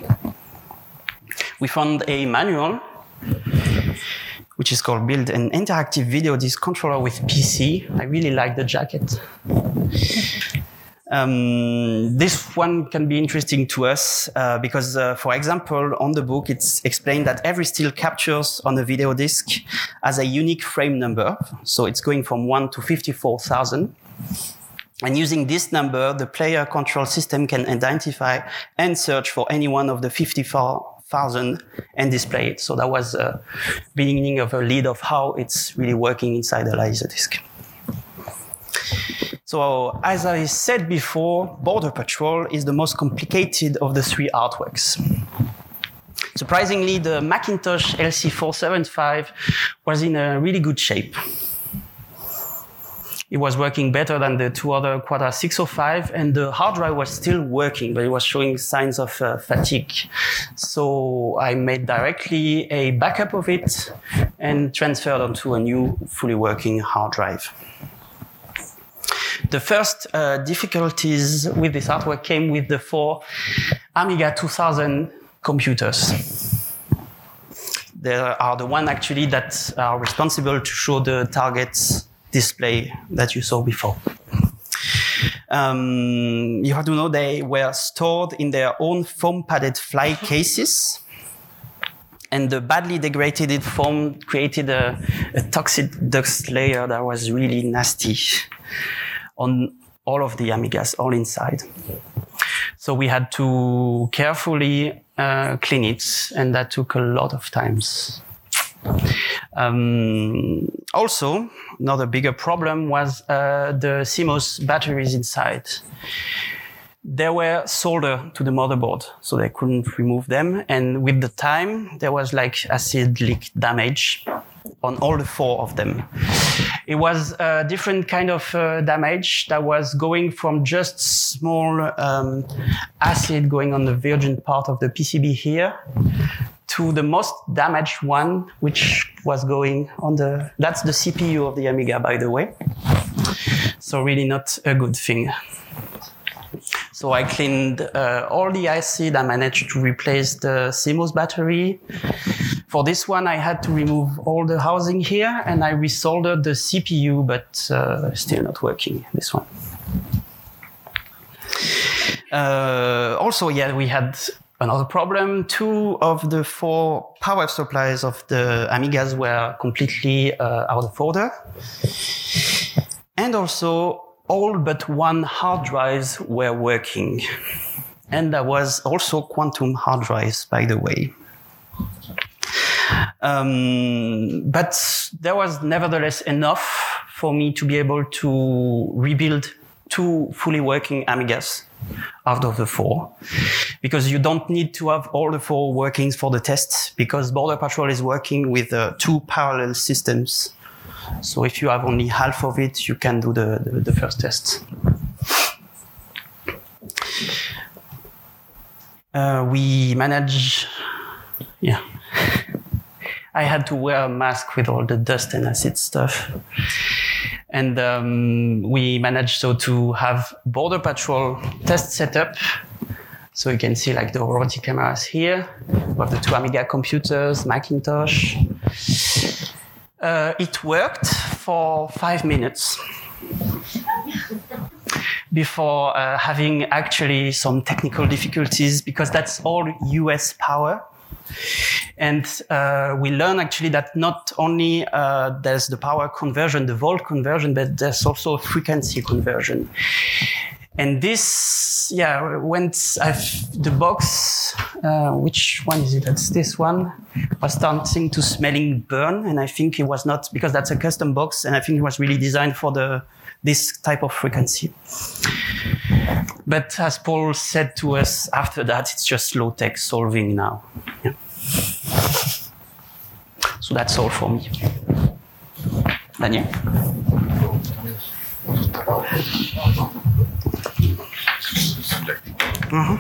We found a manual which is called Build an Interactive Video Disc Controller with PC. I really like the jacket. Um, this one can be interesting to us uh, because, uh, for example, on the book, it's explained that every still captures on a video disc has a unique frame number. So it's going from 1 to 54,000. And using this number, the player control system can identify and search for any one of the 54,000 and display it. So that was the beginning of a lead of how it's really working inside the Laserdisc. So, as I said before, Border Patrol is the most complicated of the three artworks. Surprisingly, the Macintosh LC475 was in a really good shape. It was working better than the two other Quadra 605, and the hard drive was still working, but it was showing signs of uh, fatigue. So I made directly a backup of it and transferred onto a new fully working hard drive. The first uh, difficulties with this artwork came with the four Amiga 2000 computers. They are the one actually that are responsible to show the targets display that you saw before. Um, you have to know they were stored in their own foam padded fly cases. And the badly degraded foam created a, a toxic dust layer that was really nasty on all of the Amigas, all inside. So we had to carefully uh, clean it, and that took a lot of times. Um, also, another bigger problem was uh, the CMOS batteries inside. They were soldered to the motherboard, so they couldn't remove them. And with the time, there was like acid leak damage on all the four of them. It was a different kind of uh, damage that was going from just small um, acid going on the virgin part of the PCB here to the most damaged one, which was going on the, that's the CPU of the Amiga, by the way. So really not a good thing. So I cleaned uh, all the acid. I managed to replace the CMOS battery. For this one, I had to remove all the housing here and I resoldered the CPU, but uh, still not working, this one. Uh, also, yeah, we had another problem. Two of the four power supplies of the Amigas were completely uh, out of order. And also, all but one hard drives were working. And there was also quantum hard drives, by the way. Um, but there was nevertheless enough for me to be able to rebuild two fully working Amigas out of the four. Because you don't need to have all the four workings for the tests, because Border Patrol is working with uh, two parallel systems. So if you have only half of it, you can do the, the, the first test. Uh, we manage, yeah. I had to wear a mask with all the dust and acid stuff. And um, we managed so to have Border Patrol test setup. So you can see like the robotic cameras here. We have the two Amiga computers, Macintosh. Uh, it worked for five minutes before uh, having actually some technical difficulties because that's all US power. And uh, we learn actually that not only uh, there's the power conversion, the volt conversion, but there's also frequency conversion. And this, yeah, went I've, the box. Uh, which one is it? That's this one. Was starting to smelling burn, and I think it was not because that's a custom box, and I think it was really designed for the this type of frequency. But as Paul said to us after that, it's just low tech solving now. Yeah. So that's all for me. Daniel? Uh-huh.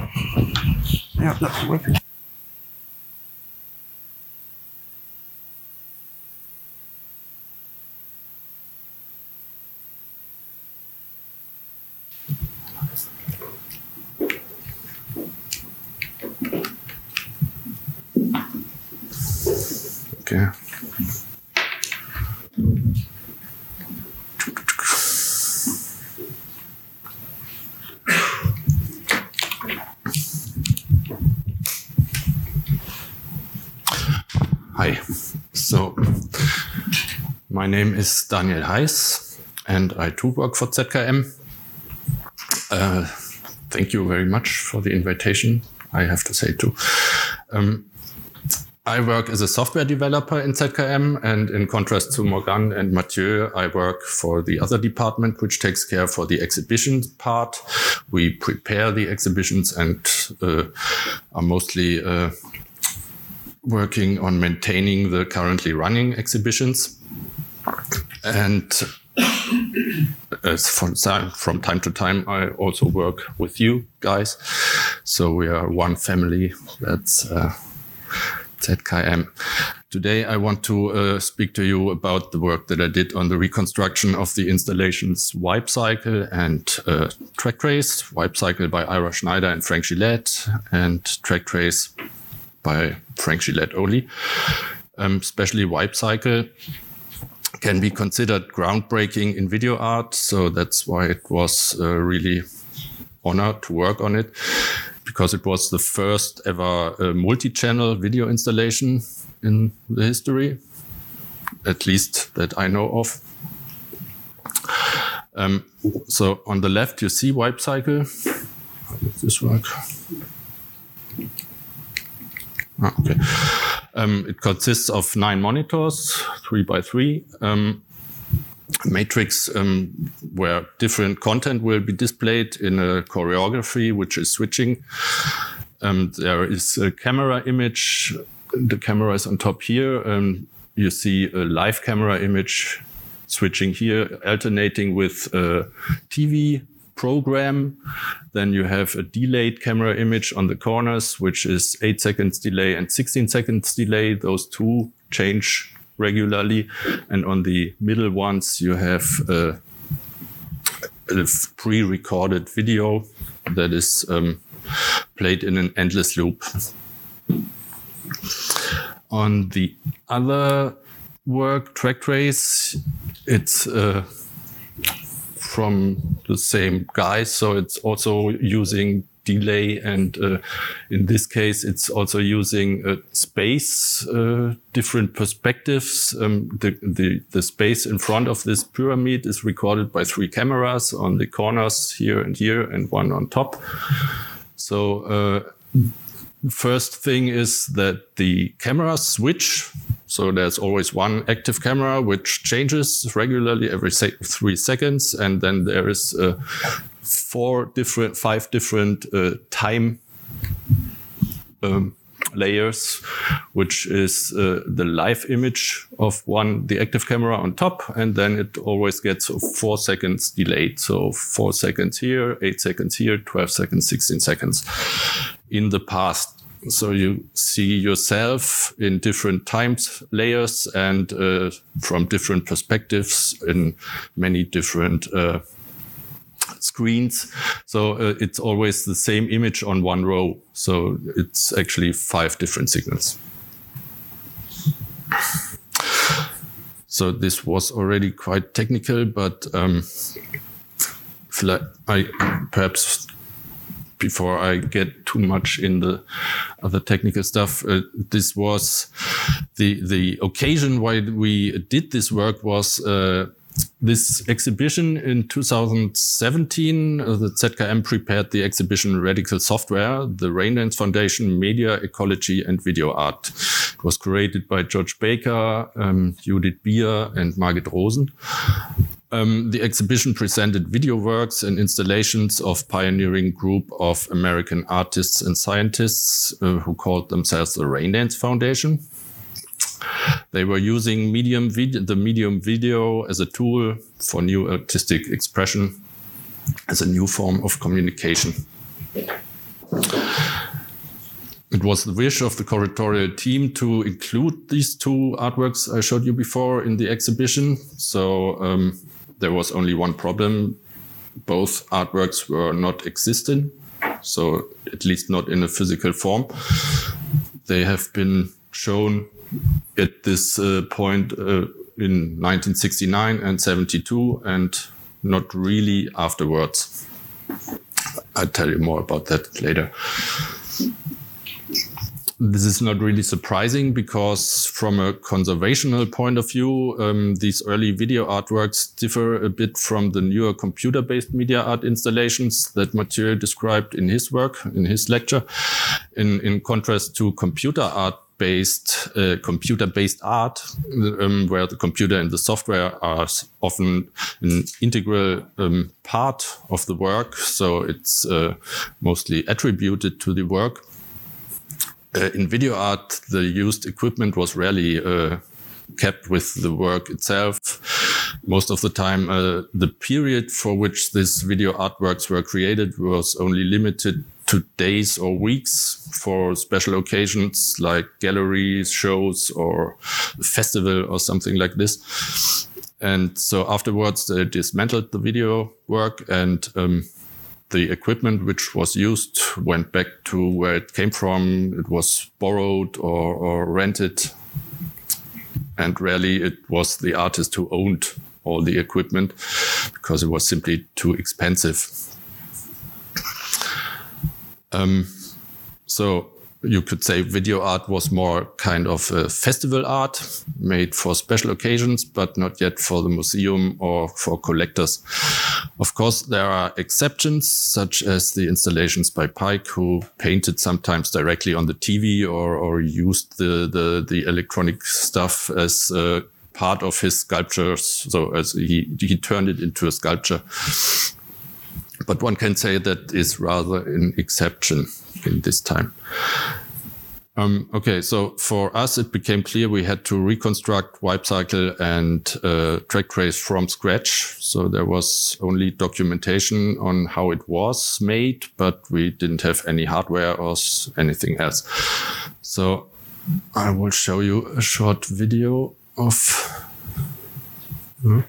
Yeah, that's right. Okay. Hi. So, my name is Daniel Heiss, and I too work for ZKM. Uh, thank you very much for the invitation, I have to say too. Um, I work as a software developer in ZKM, and in contrast to Morgane and Mathieu, I work for the other department, which takes care for the exhibition part. We prepare the exhibitions and uh, are mostly uh, working on maintaining the currently running exhibitions. And as from, from time to time, I also work with you guys. So we are one family. That's uh, ZKM. Today, I want to uh, speak to you about the work that I did on the reconstruction of the installations Wipe Cycle and uh, Track Trace. Wipe Cycle by Ira Schneider and Frank Gillette, and Track Trace by Frank Gillette only. Um, especially Wipe Cycle can be considered groundbreaking in video art. So that's why it was uh, really honored to work on it because it was the first ever uh, multi-channel video installation in the history, at least that I know of. Um, so on the left, you see wipe cycle. How does this work? Ah, okay. Um, it consists of nine monitors, three by three. Um, matrix um, where different content will be displayed in a choreography, which is switching. Um, there is a camera image. The camera is on top here. Um, you see a live camera image switching here, alternating with a TV program. Then you have a delayed camera image on the corners, which is eight seconds delay and 16 seconds delay. Those two change regularly. And on the middle ones, you have a, a pre-recorded video that is um, played in an endless loop. On the other work, Track Trace, it's uh, from the same guy, so it's also using delay. And uh, in this case, it's also using uh, space, uh, different perspectives. Um, the, the, the space in front of this pyramid is recorded by three cameras on the corners here and here and one on top. So, uh, first thing is that the cameras switch. So there's always one active camera which changes regularly every se three seconds, and then there is uh, four different, five different uh, time um, layers, which is uh, the live image of one, the active camera on top, and then it always gets four seconds delayed. So four seconds here, eight seconds here, 12 seconds, 16 seconds in the past. So you see yourself in different times layers and uh, from different perspectives in many different uh, screens. So uh, it's always the same image on one row. So it's actually five different signals. So this was already quite technical, but um, I perhaps before I get too much in the other technical stuff, uh, this was the the occasion why we did this work was uh, this exhibition in 2017, uh, the ZKM prepared the exhibition Radical Software, the Raindance Foundation Media, Ecology and Video Art. It was created by George Baker, um, Judith Bier and Margit Rosen. Um, the exhibition presented video works and installations of pioneering group of American artists and scientists uh, who called themselves the Raindance Foundation. They were using medium the medium video as a tool for new artistic expression, as a new form of communication. It was the wish of the curatorial team to include these two artworks I showed you before in the exhibition. So um, there was only one problem. Both artworks were not existing, so at least not in a physical form. They have been shown at this uh, point uh, in 1969 and 72 and not really afterwards. I'll tell you more about that later. This is not really surprising because, from a conservational point of view, um, these early video artworks differ a bit from the newer computer based media art installations that Mathieu described in his work, in his lecture. In, in contrast to computer art based uh, computer based art um, where the computer and the software are often an integral um, part of the work so it's uh, mostly attributed to the work uh, in video art the used equipment was rarely uh, kept with the work itself. Most of the time, uh, the period for which these video artworks were created was only limited to days or weeks for special occasions like galleries, shows, or festival or something like this. And so afterwards, they dismantled the video work and um, the equipment which was used went back to where it came from. It was borrowed or, or rented. And rarely it was the artist who owned all the equipment because it was simply too expensive. Um, so you could say video art was more kind of festival art made for special occasions, but not yet for the museum or for collectors. Of course, there are exceptions, such as the installations by Paik, who painted sometimes directly on the TV or, or used the, the, the electronic stuff as part of his sculptures. So as he, he turned it into a sculpture but one can say that is rather an exception in this time. Um, okay, so for us, it became clear we had to reconstruct Wipe Cycle and uh, Track Trace from scratch. So there was only documentation on how it was made, but we didn't have any hardware or anything else. So I will show you a short video of. Hmm?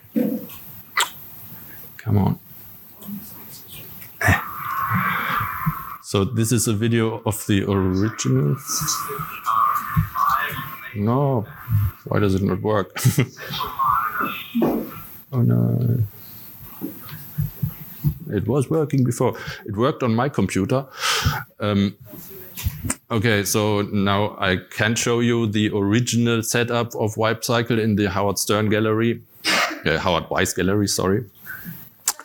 Come on. So this is a video of the original. No, why does it not work? oh no. It was working before. It worked on my computer. Um, okay, so now I can show you the original setup of Wipe Cycle in the Howard Stern Gallery, uh, Howard Wise Gallery, sorry.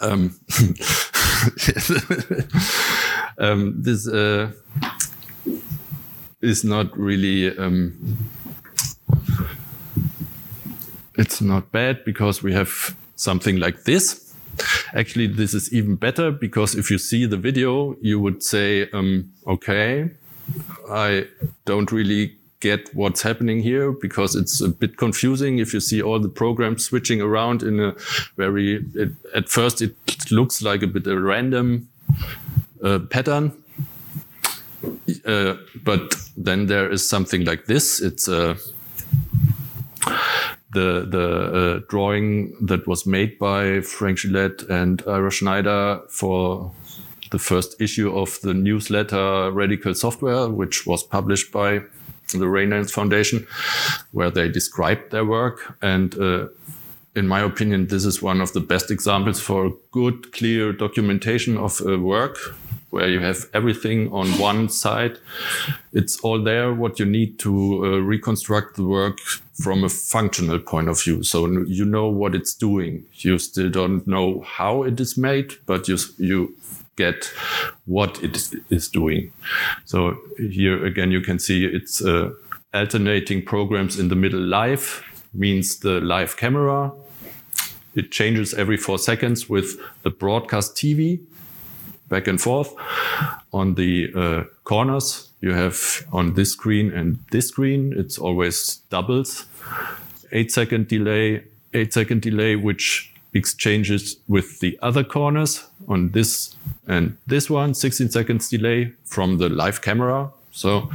Um, um, this uh, is not really. Um, it's not bad because we have something like this. Actually, this is even better because if you see the video, you would say, um, okay, I don't really get what's happening here because it's a bit confusing if you see all the programs switching around in a very, it, at first it looks like a bit of a random uh, pattern. Uh, but then there is something like this. It's uh, the the uh, drawing that was made by Frank Gillette and Ira Schneider for the first issue of the newsletter Radical Software, which was published by the Raindance Foundation, where they described their work and uh, in my opinion, this is one of the best examples for good, clear documentation of a work where you have everything on one side. It's all there, what you need to uh, reconstruct the work from a functional point of view. So you know what it's doing. You still don't know how it is made, but you, you get what it is doing. So here again, you can see it's uh, alternating programs in the middle live means the live camera. It changes every four seconds with the broadcast TV back and forth. On the uh, corners, you have on this screen and this screen, it's always doubles. Eight second delay, eight second delay, which exchanges with the other corners on this and this one, 16 seconds delay from the live camera. So,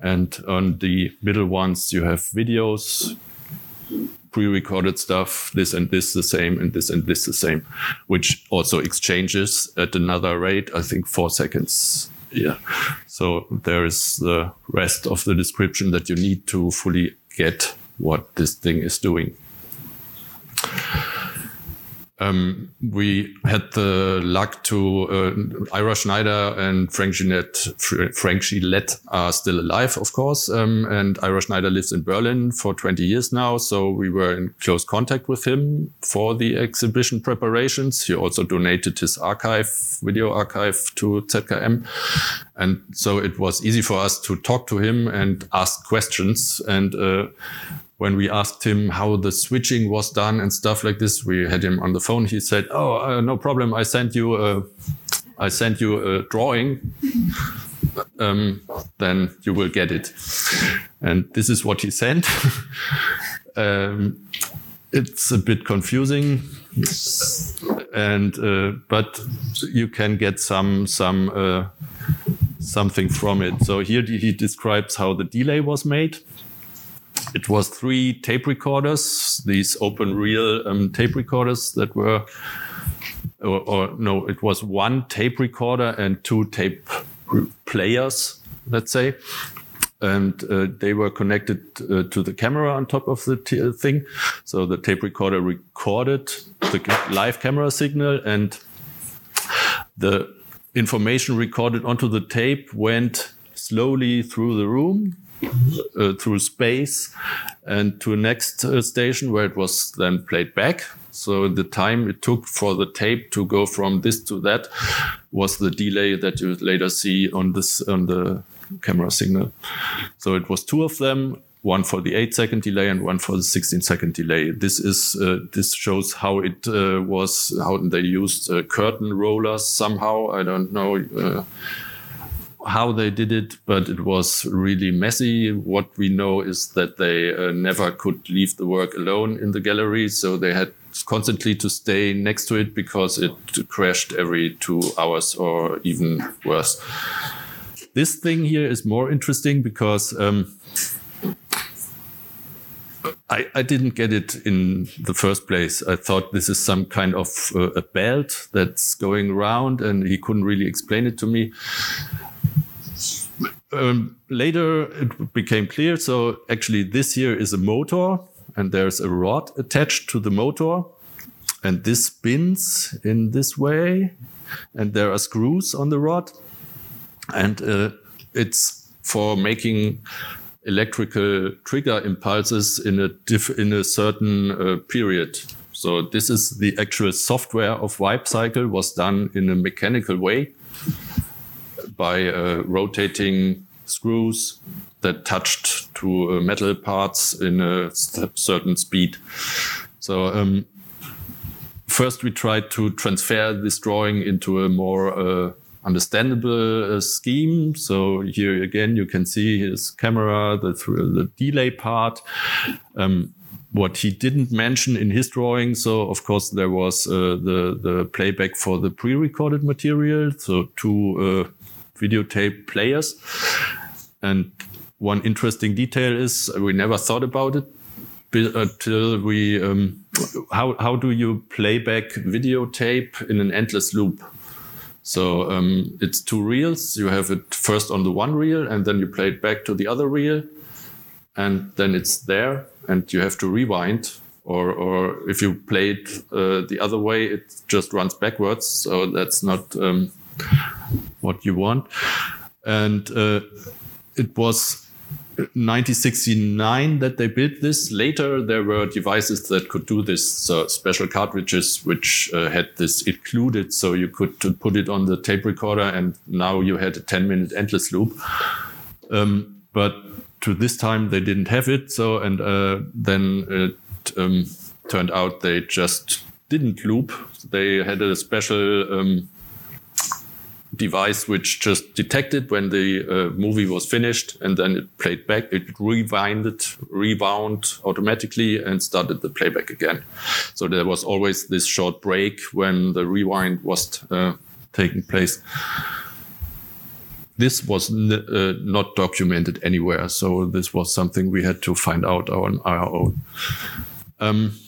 and on the middle ones, you have videos, pre-recorded stuff, this and this the same, and this and this the same, which also exchanges at another rate, I think four seconds. Yeah. So there is the rest of the description that you need to fully get what this thing is doing. Um, we had the luck to uh, Ira Schneider and Frank Gillette. Frank Gillette are still alive, of course, um, and Ira Schneider lives in Berlin for 20 years now. So we were in close contact with him for the exhibition preparations. He also donated his archive, video archive, to ZKM, and so it was easy for us to talk to him and ask questions and. Uh, when we asked him how the switching was done and stuff like this, we had him on the phone. He said, "Oh, uh, no problem. I sent you a, I sent you a drawing. Um, then you will get it." And this is what he sent. um, it's a bit confusing, and uh, but you can get some some uh, something from it. So here he describes how the delay was made it was three tape recorders, these open reel um, tape recorders that were, or, or, no, it was one tape recorder and two tape players, let's say. And uh, they were connected uh, to the camera on top of the uh, thing. So the tape recorder recorded the live camera signal and the information recorded onto the tape went slowly through the room uh, through space and to next uh, station where it was then played back. So the time it took for the tape to go from this to that was the delay that you later see on this on the camera signal. So it was two of them, one for the eight second delay and one for the 16 second delay. This is uh, this shows how it uh, was how they used uh, curtain rollers somehow. I don't know uh, how they did it, but it was really messy. What we know is that they uh, never could leave the work alone in the gallery, so they had constantly to stay next to it because it crashed every two hours or even worse. This thing here is more interesting because um, I, I, didn't get it in the first place. I thought this is some kind of uh, a belt that's going around, and he couldn't really explain it to me um, later it became clear. So actually, this here is a motor, and there's a rod attached to the motor, and this spins in this way, and there are screws on the rod, and uh, it's for making electrical trigger impulses in a in a certain uh, period. So this is the actual software of Wipe Cycle was done in a mechanical way by uh, rotating screws that touched to uh, metal parts in a certain speed. So um, first we tried to transfer this drawing into a more uh, understandable uh, scheme. So here again, you can see his camera, the, the delay part. Um, what he didn't mention in his drawing, so of course there was uh, the the playback for the pre-recorded material, so two uh, videotape players. And one interesting detail is we never thought about it until we um, how how do you play back videotape in an endless loop? So um, it's two reels. You have it first on the one reel, and then you play it back to the other reel, and then it's there, and you have to rewind. Or, or if you play it uh, the other way, it just runs backwards. So that's not um, what you want. And uh, it was 1969 that they built this. Later, there were devices that could do this, so special cartridges which uh, had this included, so you could put it on the tape recorder, and now you had a 10 minute endless loop. Um, but to this time, they didn't have it, so and uh, then it um, turned out they just didn't loop. They had a special um, device which just detected when the uh, movie was finished and then it played back. It rewinded, rewound automatically and started the playback again. So there was always this short break when the rewind was uh, taking place. This was uh, not documented anywhere, so this was something we had to find out on our own. Um,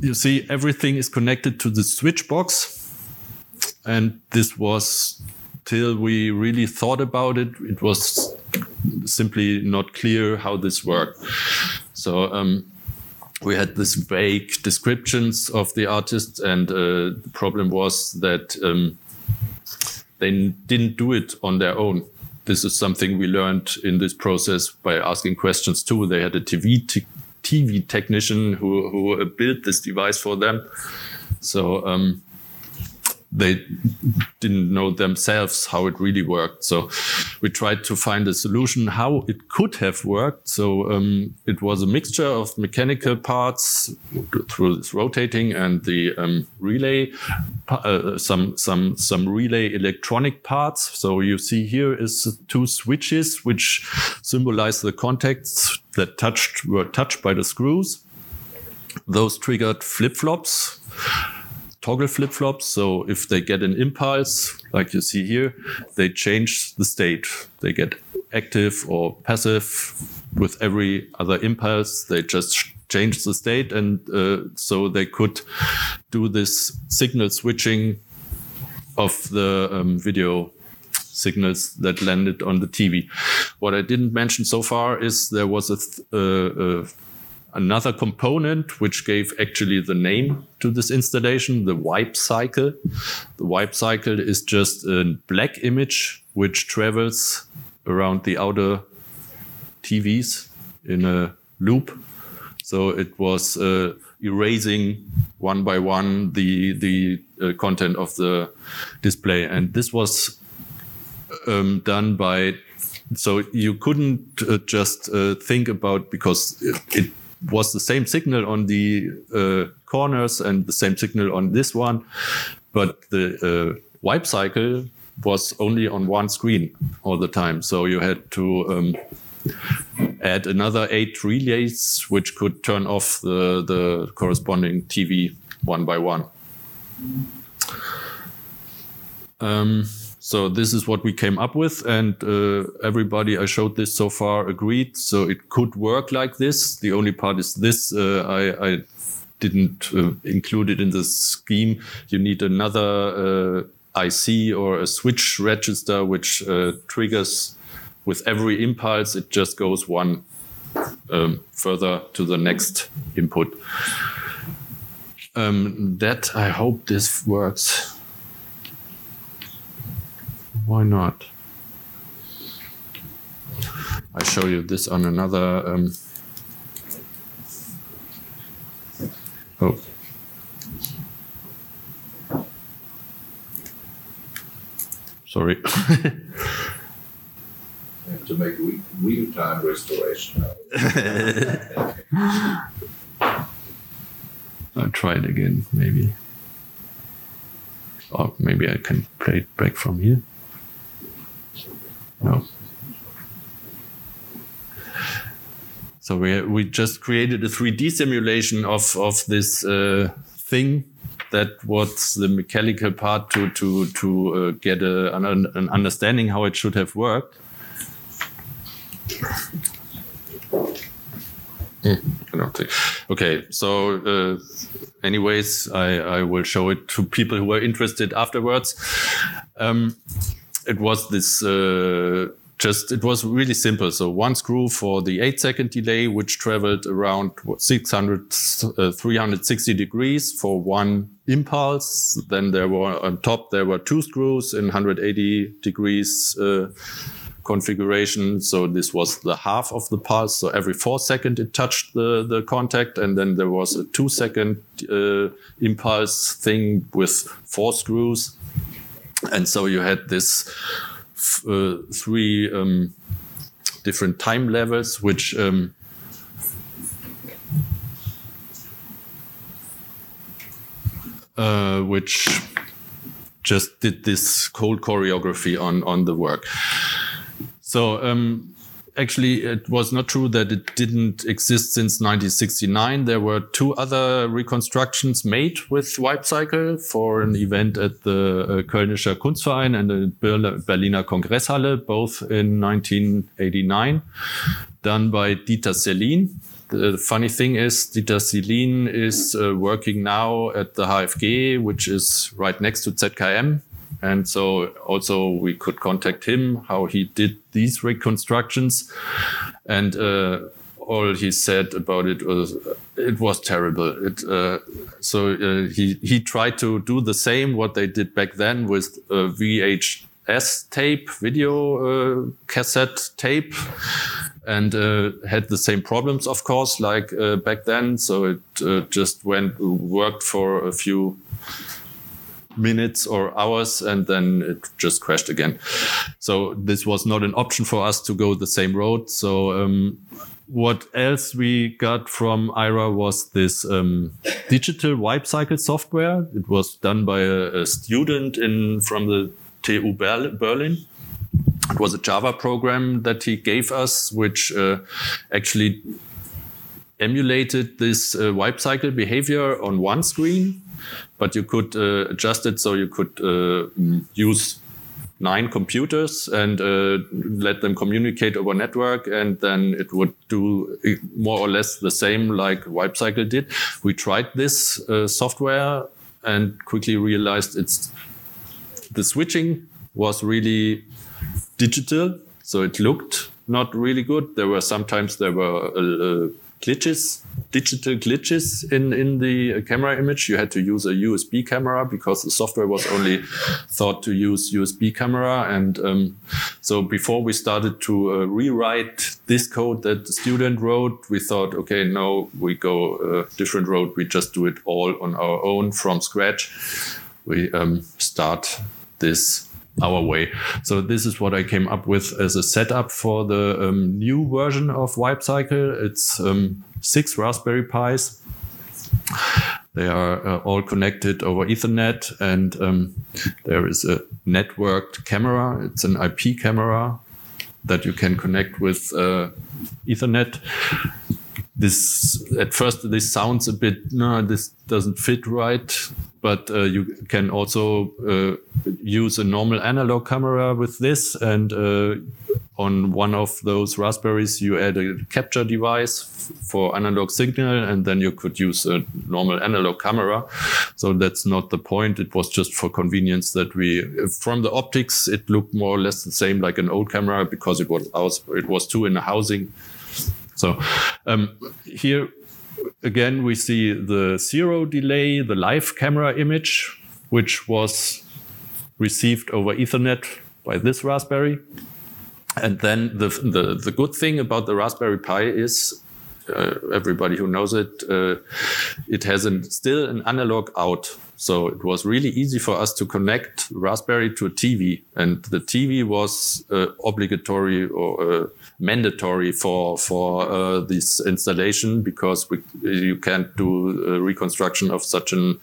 you see, everything is connected to the switch box and this was till we really thought about it. It was simply not clear how this worked. So um, we had this vague descriptions of the artists, and uh, the problem was that um, they didn't do it on their own. This is something we learned in this process by asking questions too. They had a TV TV technician who who uh, built this device for them. So um, they didn't know themselves how it really worked. So we tried to find a solution how it could have worked. So um, it was a mixture of mechanical parts through this rotating and the um, relay, uh, some some some relay electronic parts. So you see here is two switches which symbolize the contacts that touched were touched by the screws. Those triggered flip flops toggle flip flops. So if they get an impulse, like you see here, they change the state. They get active or passive with every other impulse. They just change the state. And uh, so they could do this signal switching of the um, video signals that landed on the TV. What I didn't mention so far is there was a, th- uh, uh, another component which gave actually the name to this installation, the wipe cycle. The wipe cycle is just a black image which travels around the outer TVs in a loop. So it was uh, erasing one by one the the uh, content of the display, and this was um, done by. So you couldn't uh, just uh, think about because it, it was the same signal on the uh, corners and the same signal on this one, but the uh, wipe cycle was only on one screen all the time. So you had to um, add another eight relays, which could turn off the, the corresponding TV one by one. Um, so this is what we came up with, and uh, everybody I showed this so far agreed. So it could work like this. The only part is this. Uh, I, I, didn't uh, include it in the scheme. You need another uh, IC or a switch register which uh, triggers with every impulse. It just goes one um, further to the next input. Um, that I hope this works. Why not? I show you this on another. Um, oh. Sorry. have to make re- real time restoration. I'll try it again, maybe. Or maybe I can play it back from here. No. So we we just created a 3D simulation of of this uh, thing that was the mechanical part to to to uh, get a, an, an understanding how it should have worked. I don't think. Okay, so uh, anyways, I, I will show it to people who are interested afterwards. Um, it was this uh, just it was really simple. So one screw for the eight second delay, which traveled around 600, uh, 360 degrees for one impulse. Then there were on top, there were two screws in 180 degrees, uh, configuration. So this was the half of the pulse. So every four second it touched the, the contact. And then there was a two second, uh, impulse thing with four screws. And so you had this uh, three um, different time levels, which um, uh, which just did this cold choreography on on the work. So um, actually, it was not true that it didn't exist since 1969. There were two other reconstructions made with Wipe Cycle for an event at the uh, Kölnischer Kunstverein and the Berliner Kongresshalle, both in 1989, done by Dieter Sellin. The funny thing is, Dieter Sellin is uh, working now at the HFG, which is right next to ZKM And so also we could contact him how he did these reconstructions. And uh, all he said about it was it was terrible. It, uh, so uh, he he tried to do the same what they did back then with uh, VHS tape, video uh, cassette tape, and uh, had the same problems, of course, like uh, back then. So it just went worked for a few minutes or hours and then it just crashed again. So this was not an option for us to go the same road. So um, what else we got from Ira was this um, digital wipe cycle software. It was done by a, a student in from the TU Berlin. It was a Java program that he gave us, which uh, actually emulated this uh, wipe cycle behavior on one screen, but you could uh, adjust it so you could uh, use nine computers and uh, let them communicate over network and then it would do more or less the same like wipe cycle did. We tried this uh, software and quickly realized it's the switching was really digital so it looked not really good. There were sometimes there were uh, glitches, digital glitches in, in the camera image. You had to use a USB camera because the software was only thought to use USB camera. And um, so before we started to uh, rewrite this code that the student wrote, we thought, okay, no, we go a different road. We just do it all on our own from scratch. We um, start this our way. So this is what I came up with as a setup for the um, new version of Wipe Cycle. It's um, six Raspberry Pis. They are uh, all connected over Ethernet, and um, there is a networked camera. It's an IP camera that you can connect with uh, Ethernet this at first this sounds a bit no this doesn't fit right but uh, you can also uh, use a normal analog camera with this and uh, on one of those raspberries you add a capture device for analog signal and then you could use a normal analog camera. So that's not the point. It was just for convenience that we from the optics it looked more or less the same like an old camera because it was it was two in a housing so um, here again, we see the zero delay, the live camera image, which was received over Ethernet by this Raspberry. And then the, the, the good thing about the Raspberry Pi is uh, everybody who knows it, uh, it has an, still an analog out. So it was really easy for us to connect Raspberry to a TV, and the TV was uh, obligatory or uh, mandatory for for uh, this installation because we, you can't do a reconstruction of such an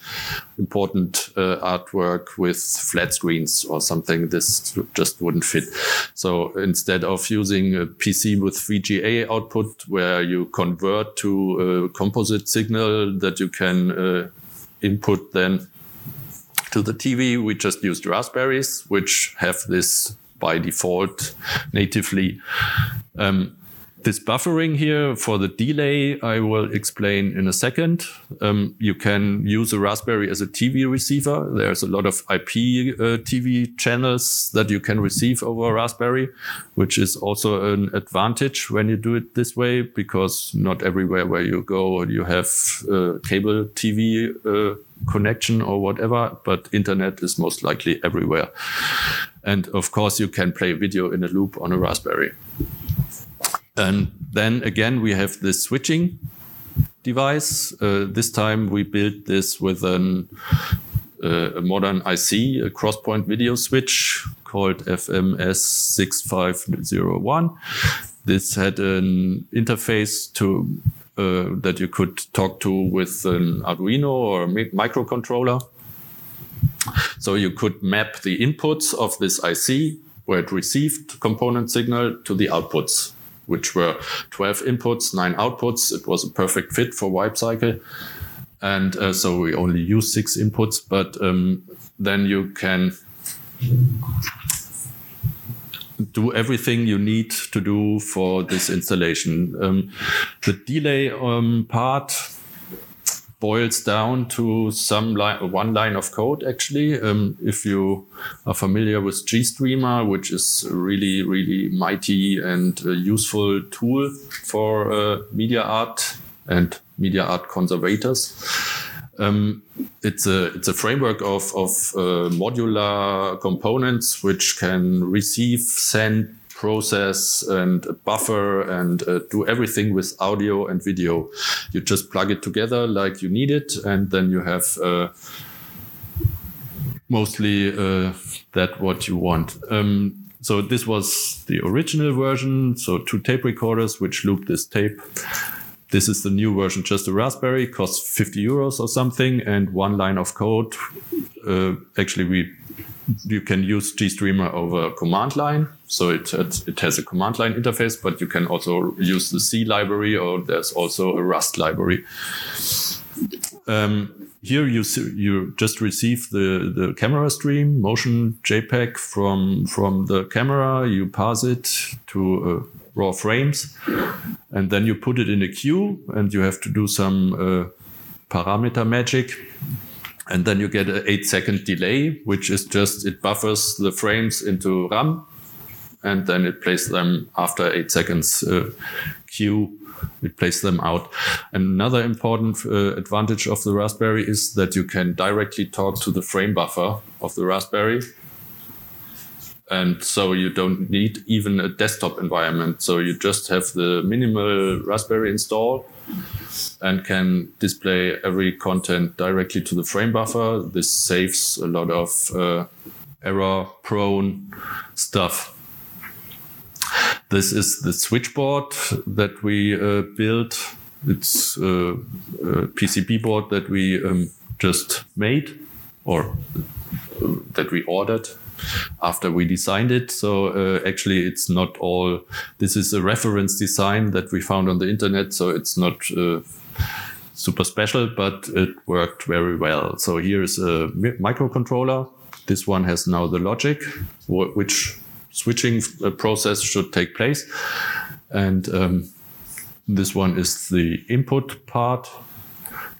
important uh, artwork with flat screens or something. This just wouldn't fit. So instead of using a PC with VGA output, where you convert to a composite signal that you can uh, input then to the TV. We just used Raspberries, which have this by default natively. Um, this buffering here for the delay, I will explain in a second. Um, you can use a Raspberry as a TV receiver. There's a lot of IP uh, TV channels that you can receive over Raspberry, which is also an advantage when you do it this way, because not everywhere where you go you have uh, cable TV uh, connection or whatever, but internet is most likely everywhere. And of course, you can play video in a loop on a Raspberry. And then again, we have this switching device. Uh, this time we built this with an, uh, a modern IC, a cross-point video switch called FMS6501. This had an interface to uh, that you could talk to with an Arduino or a microcontroller. So you could map the inputs of this IC where it received component signal to the outputs which were 12 inputs, nine outputs. It was a perfect fit for wipe cycle. And uh, so we only use six inputs, but um, then you can do everything you need to do for this installation. Um, the delay um, part boils down to some one line of code actually. Um, if you are familiar with GStreamer, which is a really, really mighty and uh, useful tool for uh, media art and media art conservators. Um, it's a it's a framework of of uh, modular components which can receive, send, process and buffer and uh, do everything with audio and video. You just plug it together like you need it, and then you have uh, mostly uh, that what you want. Um, so this was the original version. So two tape recorders which loop this tape. This is the new version, just a Raspberry, costs 50 euros or something, and one line of code. Uh, actually, we you can use GStreamer over command line. So it, it has a command line interface, but you can also use the C library or there's also a Rust library. Um, here you see, you just receive the, the camera stream, motion JPEG from, from the camera. You pass it to uh, raw frames and then you put it in a queue and you have to do some uh, parameter magic and then you get an eight second delay, which is just it buffers the frames into RAM, and then it plays them after eight seconds uh, queue. It plays them out. Another important uh, advantage of the Raspberry is that you can directly talk to the frame buffer of the Raspberry. And so you don't need even a desktop environment. So you just have the minimal Raspberry install and can display every content directly to the frame buffer. This saves a lot of uh, error prone stuff. This is the switchboard that we uh, built. It's uh, a PCB board that we um, just made or uh, that we ordered after we designed it. So uh, actually, it's not all. This is a reference design that we found on the internet. So it's not uh, super special, but it worked very well. So here is a microcontroller. This one has now the logic, which switching uh, process should take place. And um, this one is the input part,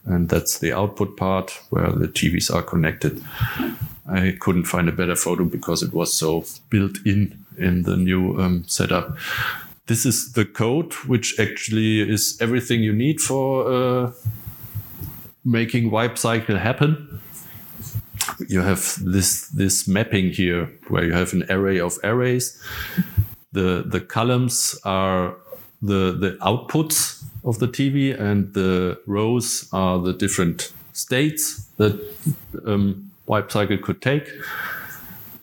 and that's the output part where the TVs are connected. I couldn't find a better photo because it was so built in in the new um, setup. This is the code, which actually is everything you need for uh, making wipe cycle happen. You have this this mapping here where you have an array of arrays. The the columns are the the outputs of the TV, and the rows are the different states that um, wipe cycle could take.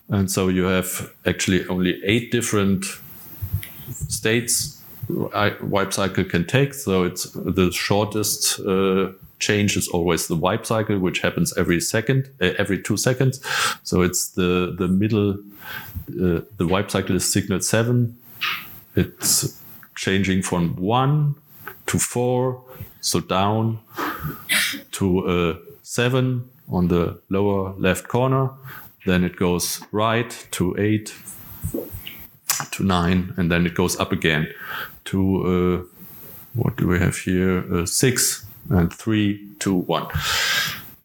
And so you have actually only eight different states wipe cycle can take. So it's the shortest uh, change is always the wipe cycle, which happens every second, uh, every two seconds. So it's the the middle. Uh, the wipe cycle is signal seven. It's changing from one to four, so down to uh, seven on the lower left corner. Then it goes right to eight, to nine, and then it goes up again to uh, what do we have here? Uh, six and three, two, one.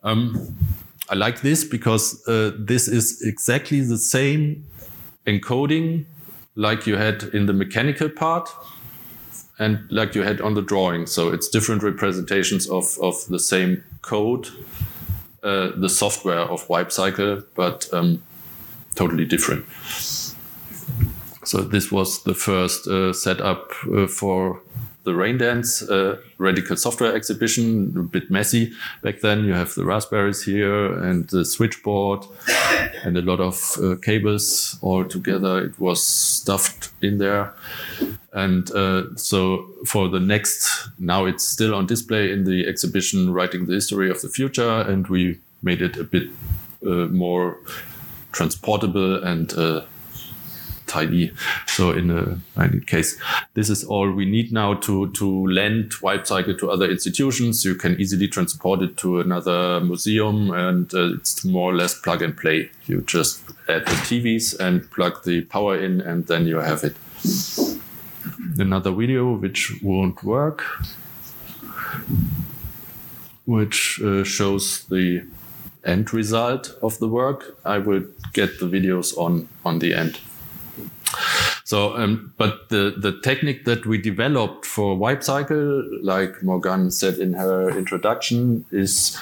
Um, I like this because uh, this is exactly the same encoding like you had in the mechanical part and like you had on the drawing. So it's different representations of, of the same code uh, the software of Wipe Cycle, but um, totally different. So this was the first uh, setup uh, for the Raindance uh, Radical Software Exhibition, a bit messy back then. You have the raspberries here and the switchboard and a lot of uh, cables all together. It was stuffed in there. And uh, so for the next, now it's still on display in the exhibition, Writing the History of the Future. And we made it a bit uh, more transportable and uh, tidy. So in a any case, this is all we need now to to lend Wipe Cycle to other institutions. You can easily transport it to another museum, and uh, it's more or less plug and play. You just add the TVs and plug the power in, and then you have it. Another video which won't work. which uh, shows the end result of the work. I will get the videos on on the end. So, um, but the, the technique that we developed for wipe cycle, like Morgane said in her introduction, is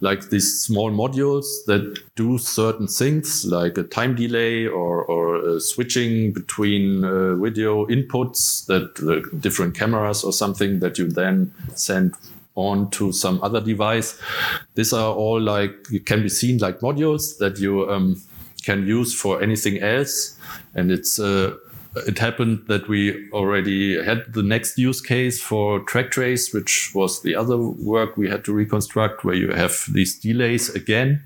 like these small modules that do certain things, like a time delay or, or switching between uh, video inputs that different cameras or something that you then send on to some other device. These are all like, can be seen like modules that you um, can use for anything else. And it's, uh, it happened that we already had the next use case for track trace, which was the other work we had to reconstruct, where you have these delays again.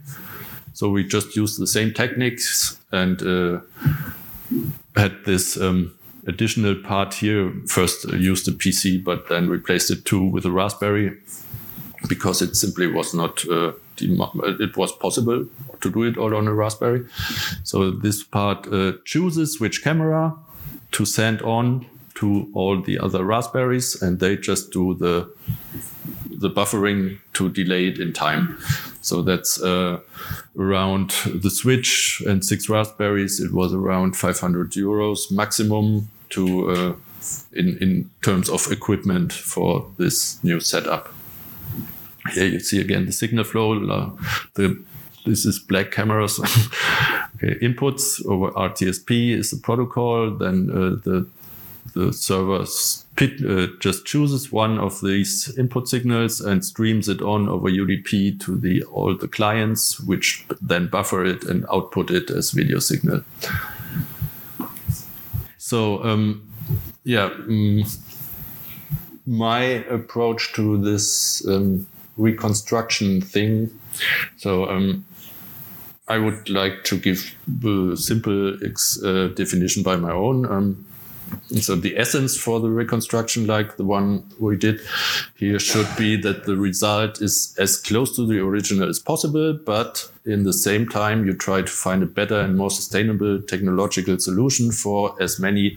So we just used the same techniques and uh, had this um, additional part here. First uh, used a PC, but then replaced it too with a Raspberry because it simply was not. Uh, it was possible to do it all on a Raspberry. So this part uh, chooses which camera to send on to all the other raspberries and they just do the the buffering to delay it in time. So that's uh, around the switch and six raspberries. It was around 500 euros maximum to uh, in in terms of equipment for this new setup. Here you see again the signal flow uh, the this is black cameras okay, inputs over RTSP is the protocol. Then uh, the the server uh, just chooses one of these input signals and streams it on over UDP to the all the clients, which then buffer it and output it as video signal. So um, yeah, um, my approach to this um, reconstruction thing. So um, I would like to give a simple uh, definition by my own. Um, so the essence for the reconstruction, like the one we did here, should be that the result is as close to the original as possible, but in the same time, you try to find a better and more sustainable technological solution for as many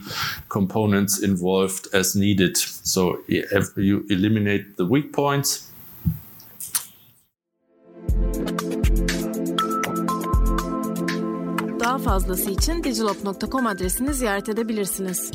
components involved as needed. So you eliminate the weak points Daha fazlası için digilop.com adresini ziyaret edebilirsiniz.